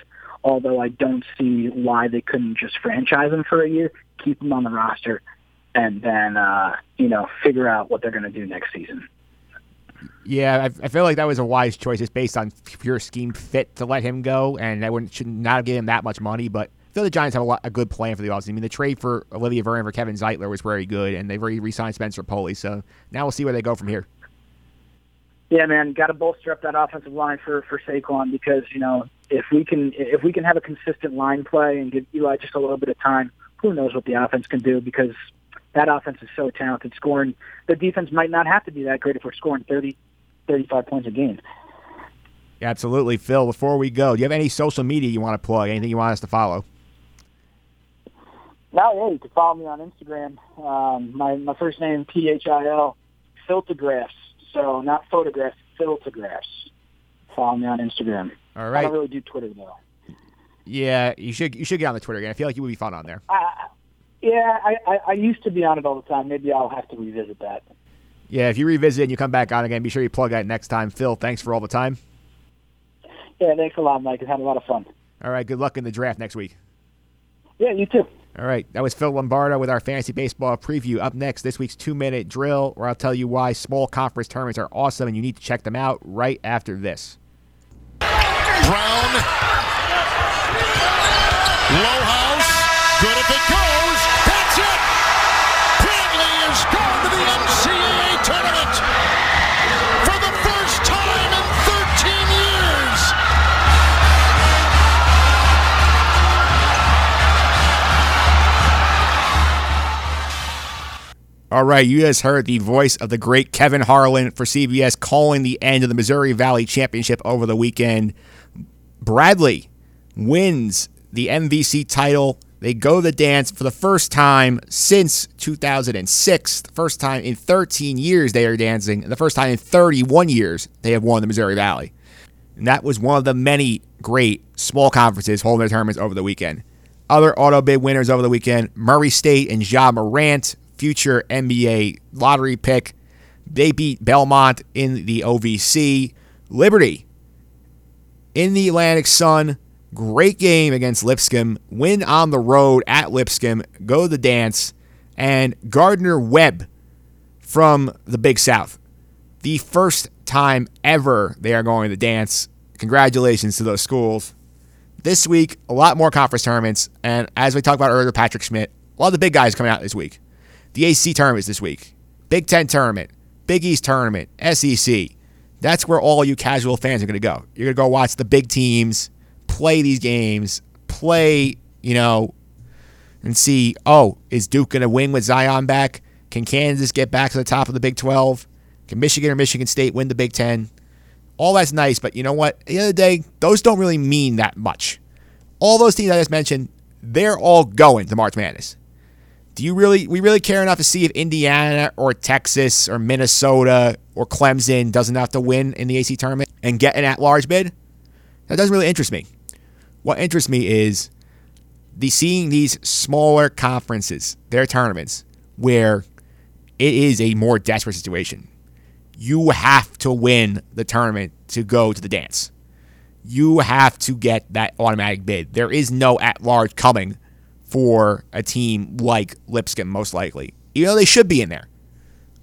Although I don't see why they couldn't just franchise him for a year, keep him on the roster, and then uh, you know figure out what they're going to do next season. Yeah, I, I feel like that was a wise choice. It's based on pure scheme fit to let him go, and I wouldn't should not give him that much money. But I feel the Giants have a, lot, a good plan for the offseason. I mean, the trade for Olivier Vernon for Kevin Zeitler was very good, and they've already re-signed Spencer Pulley. So now we'll see where they go from here. Yeah, man, got to bolster up that offensive line for for Saquon because you know if we can if we can have a consistent line play and give Eli just a little bit of time, who knows what the offense can do because that offense is so talented. Scoring the defense might not have to be that great if we're scoring 30, 35 points a game. Absolutely, Phil. Before we go, do you have any social media you want to plug? Anything you want us to follow? Now, yeah, you can follow me on Instagram. Um, my my first name P H I L Filtographs. So not photographs, Filtographs. Follow me on Instagram. All right. I don't really do Twitter though. Yeah, you should you should get on the Twitter again. I feel like you would be fun on there. Uh, yeah, I, I, I used to be on it all the time. Maybe I'll have to revisit that. Yeah, if you revisit and you come back on again, be sure you plug that next time. Phil, thanks for all the time. Yeah, thanks a lot, Mike. I had a lot of fun. All right. Good luck in the draft next week. Yeah, you too. All right. That was Phil Lombardo with our fantasy baseball preview. Up next, this week's two minute drill, where I'll tell you why small conference tournaments are awesome and you need to check them out right after this. Brown. Low house. Good if it goes. That's it. Bradley is going to the NCAA tournament for the first time in 13 years. All right, you guys heard the voice of the great Kevin Harlan for CBS calling the end of the Missouri Valley Championship over the weekend. Bradley wins the MVC title. They go the dance for the first time since 2006. The first time in 13 years they are dancing. The first time in 31 years they have won the Missouri Valley. And that was one of the many great small conferences holding their tournaments over the weekend. Other auto bid winners over the weekend Murray State and Ja Morant, future NBA lottery pick. They beat Belmont in the OVC. Liberty in the Atlantic Sun. Great game against Lipscomb. Win on the road at Lipscomb. Go to the dance. And Gardner Webb from the Big South. The first time ever they are going to dance. Congratulations to those schools. This week, a lot more conference tournaments. And as we talked about earlier, Patrick Schmidt, a lot of the big guys coming out this week. The ACC tournaments this week. Big Ten tournament. Big East tournament. SEC. That's where all you casual fans are going to go. You're going to go watch the big teams play these games, play, you know, and see, oh, is Duke going to win with Zion back? Can Kansas get back to the top of the Big 12? Can Michigan or Michigan State win the Big 10? All that's nice, but you know what? At the end of the day, those don't really mean that much. All those teams I just mentioned, they're all going to March Madness. Do you really we really care enough to see if Indiana or Texas or Minnesota or Clemson doesn't have to win in the AC tournament and get an at-large bid? That doesn't really interest me. What interests me is the seeing these smaller conferences, their tournaments, where it is a more desperate situation. You have to win the tournament to go to the dance. You have to get that automatic bid. There is no at large coming for a team like Lipscomb, most likely. You know, they should be in there.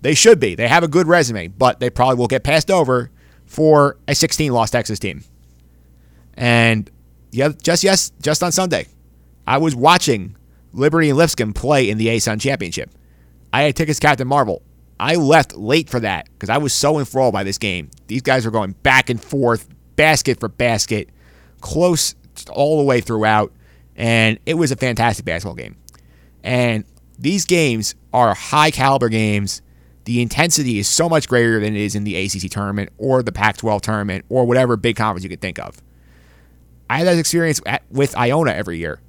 They should be. They have a good resume, but they probably will get passed over for a 16 loss Texas team. And yeah, just yes, just on Sunday, I was watching Liberty and Lipscomb play in the ASUN Championship. I had tickets Captain Marvel. I left late for that because I was so enthralled by this game. These guys were going back and forth, basket for basket, close all the way throughout, and it was a fantastic basketball game. And these games are high caliber games. The intensity is so much greater than it is in the ACC tournament or the Pac 12 tournament or whatever big conference you could think of. I had that experience at, with Iona every year.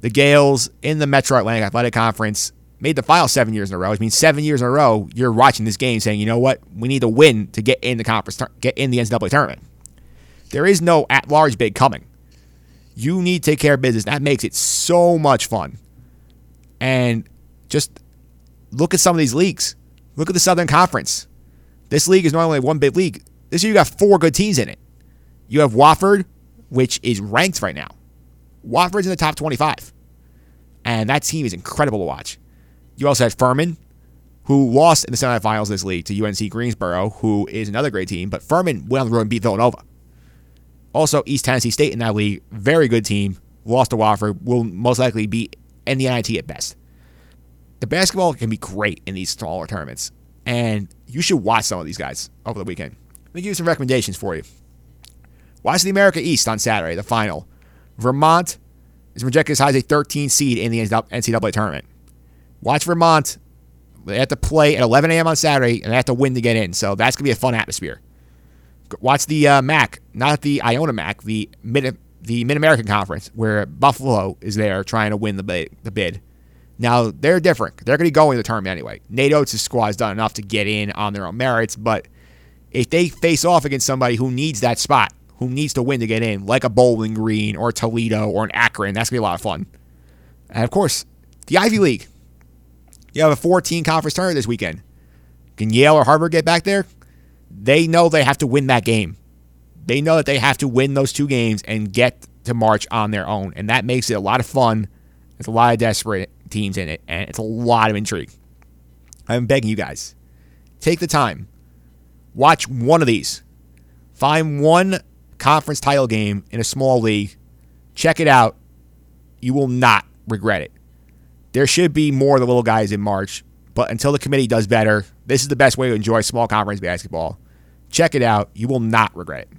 The Gales in the Metro Atlantic Athletic Conference made the final seven years in a row. Which means seven years in a row, you're watching this game saying, you know what, we need to win to get in the conference, get in the NCAA tournament. There is no at-large bid coming. You need to take care of business. That makes it so much fun. And just look at some of these leagues. Look at the Southern Conference. This league is normally one big league. This year you got four good teams in it. You have Wofford, which is ranked right now. Wofford's in the top 25. And that team is incredible to watch. You also had Furman, who lost in the semifinals this league to UNC Greensboro, who is another great team, but Furman went on the road and beat Villanova. Also, East Tennessee State in that league, very good team, lost to Wofford, will most likely be in the NIT at best. The basketball can be great in these smaller tournaments, and you should watch some of these guys over the weekend. Let me give you some recommendations for you. Watch the America East on Saturday, the final. Vermont is projected as high as a 13 seed in the NCAA tournament. Watch Vermont. They have to play at 11 a.m. on Saturday, and they have to win to get in. So that's going to be a fun atmosphere. Watch the uh, MAC, not the Iona MAC, the Mid the Mid American Conference, where Buffalo is there trying to win the bid. The bid. Now they're different. They're going to going to the tournament anyway. Nate Oats' squad has done enough to get in on their own merits, but if they face off against somebody who needs that spot, who needs to win to get in, like a Bowling Green or Toledo or an Akron, that's going to be a lot of fun. And of course, the Ivy League. You have a 14 conference tournament this weekend. Can Yale or Harvard get back there? They know they have to win that game. They know that they have to win those two games and get to march on their own, and that makes it a lot of fun. There's a lot of desperate teams in it, and it's a lot of intrigue. I'm begging you guys, take the time, watch one of these, find one conference title game in a small league, check it out. You will not regret it. There should be more of the little guys in March, but until the committee does better, this is the best way to enjoy small conference basketball. Check it out. You will not regret it.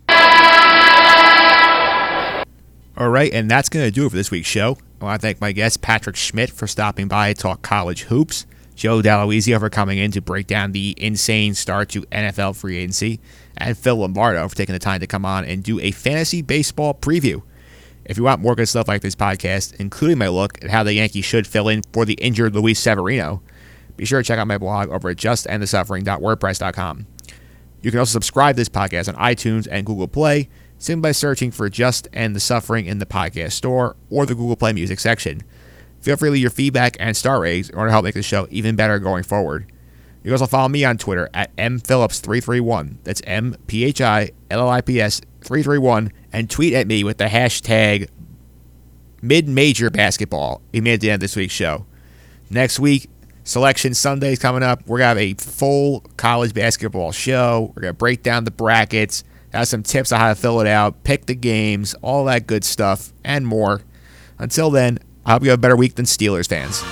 All right, and that's going to do it for this week's show. I want to thank my guest, Patrick Schmidt, for stopping by to talk college hoops, Joe Dallawizio for coming in to break down the insane start to NFL free agency, and Phil Lombardo for taking the time to come on and do a fantasy baseball preview. If you want more good stuff like this podcast, including my look at how the Yankees should fill in for the injured Luis Severino, be sure to check out my blog over at justendthesuffering.wordpress.com. You can also subscribe to this podcast on iTunes and Google Play simply by searching for Just End the Suffering in the podcast store or the Google Play Music section. Feel free to leave your feedback and star ratings in order to help make the show even better going forward. You can also follow me on Twitter at mphillips331. That's M P H I L L I P S 331 and tweet at me with the hashtag mid major basketball. We made it to the end of this week's show. Next week, Selection Sunday's coming up. We're to have a full college basketball show. We're to break down the brackets, have some tips on how to fill it out, pick the games, all that good stuff, and more. Until then, I hope you have a better week than Steelers fans.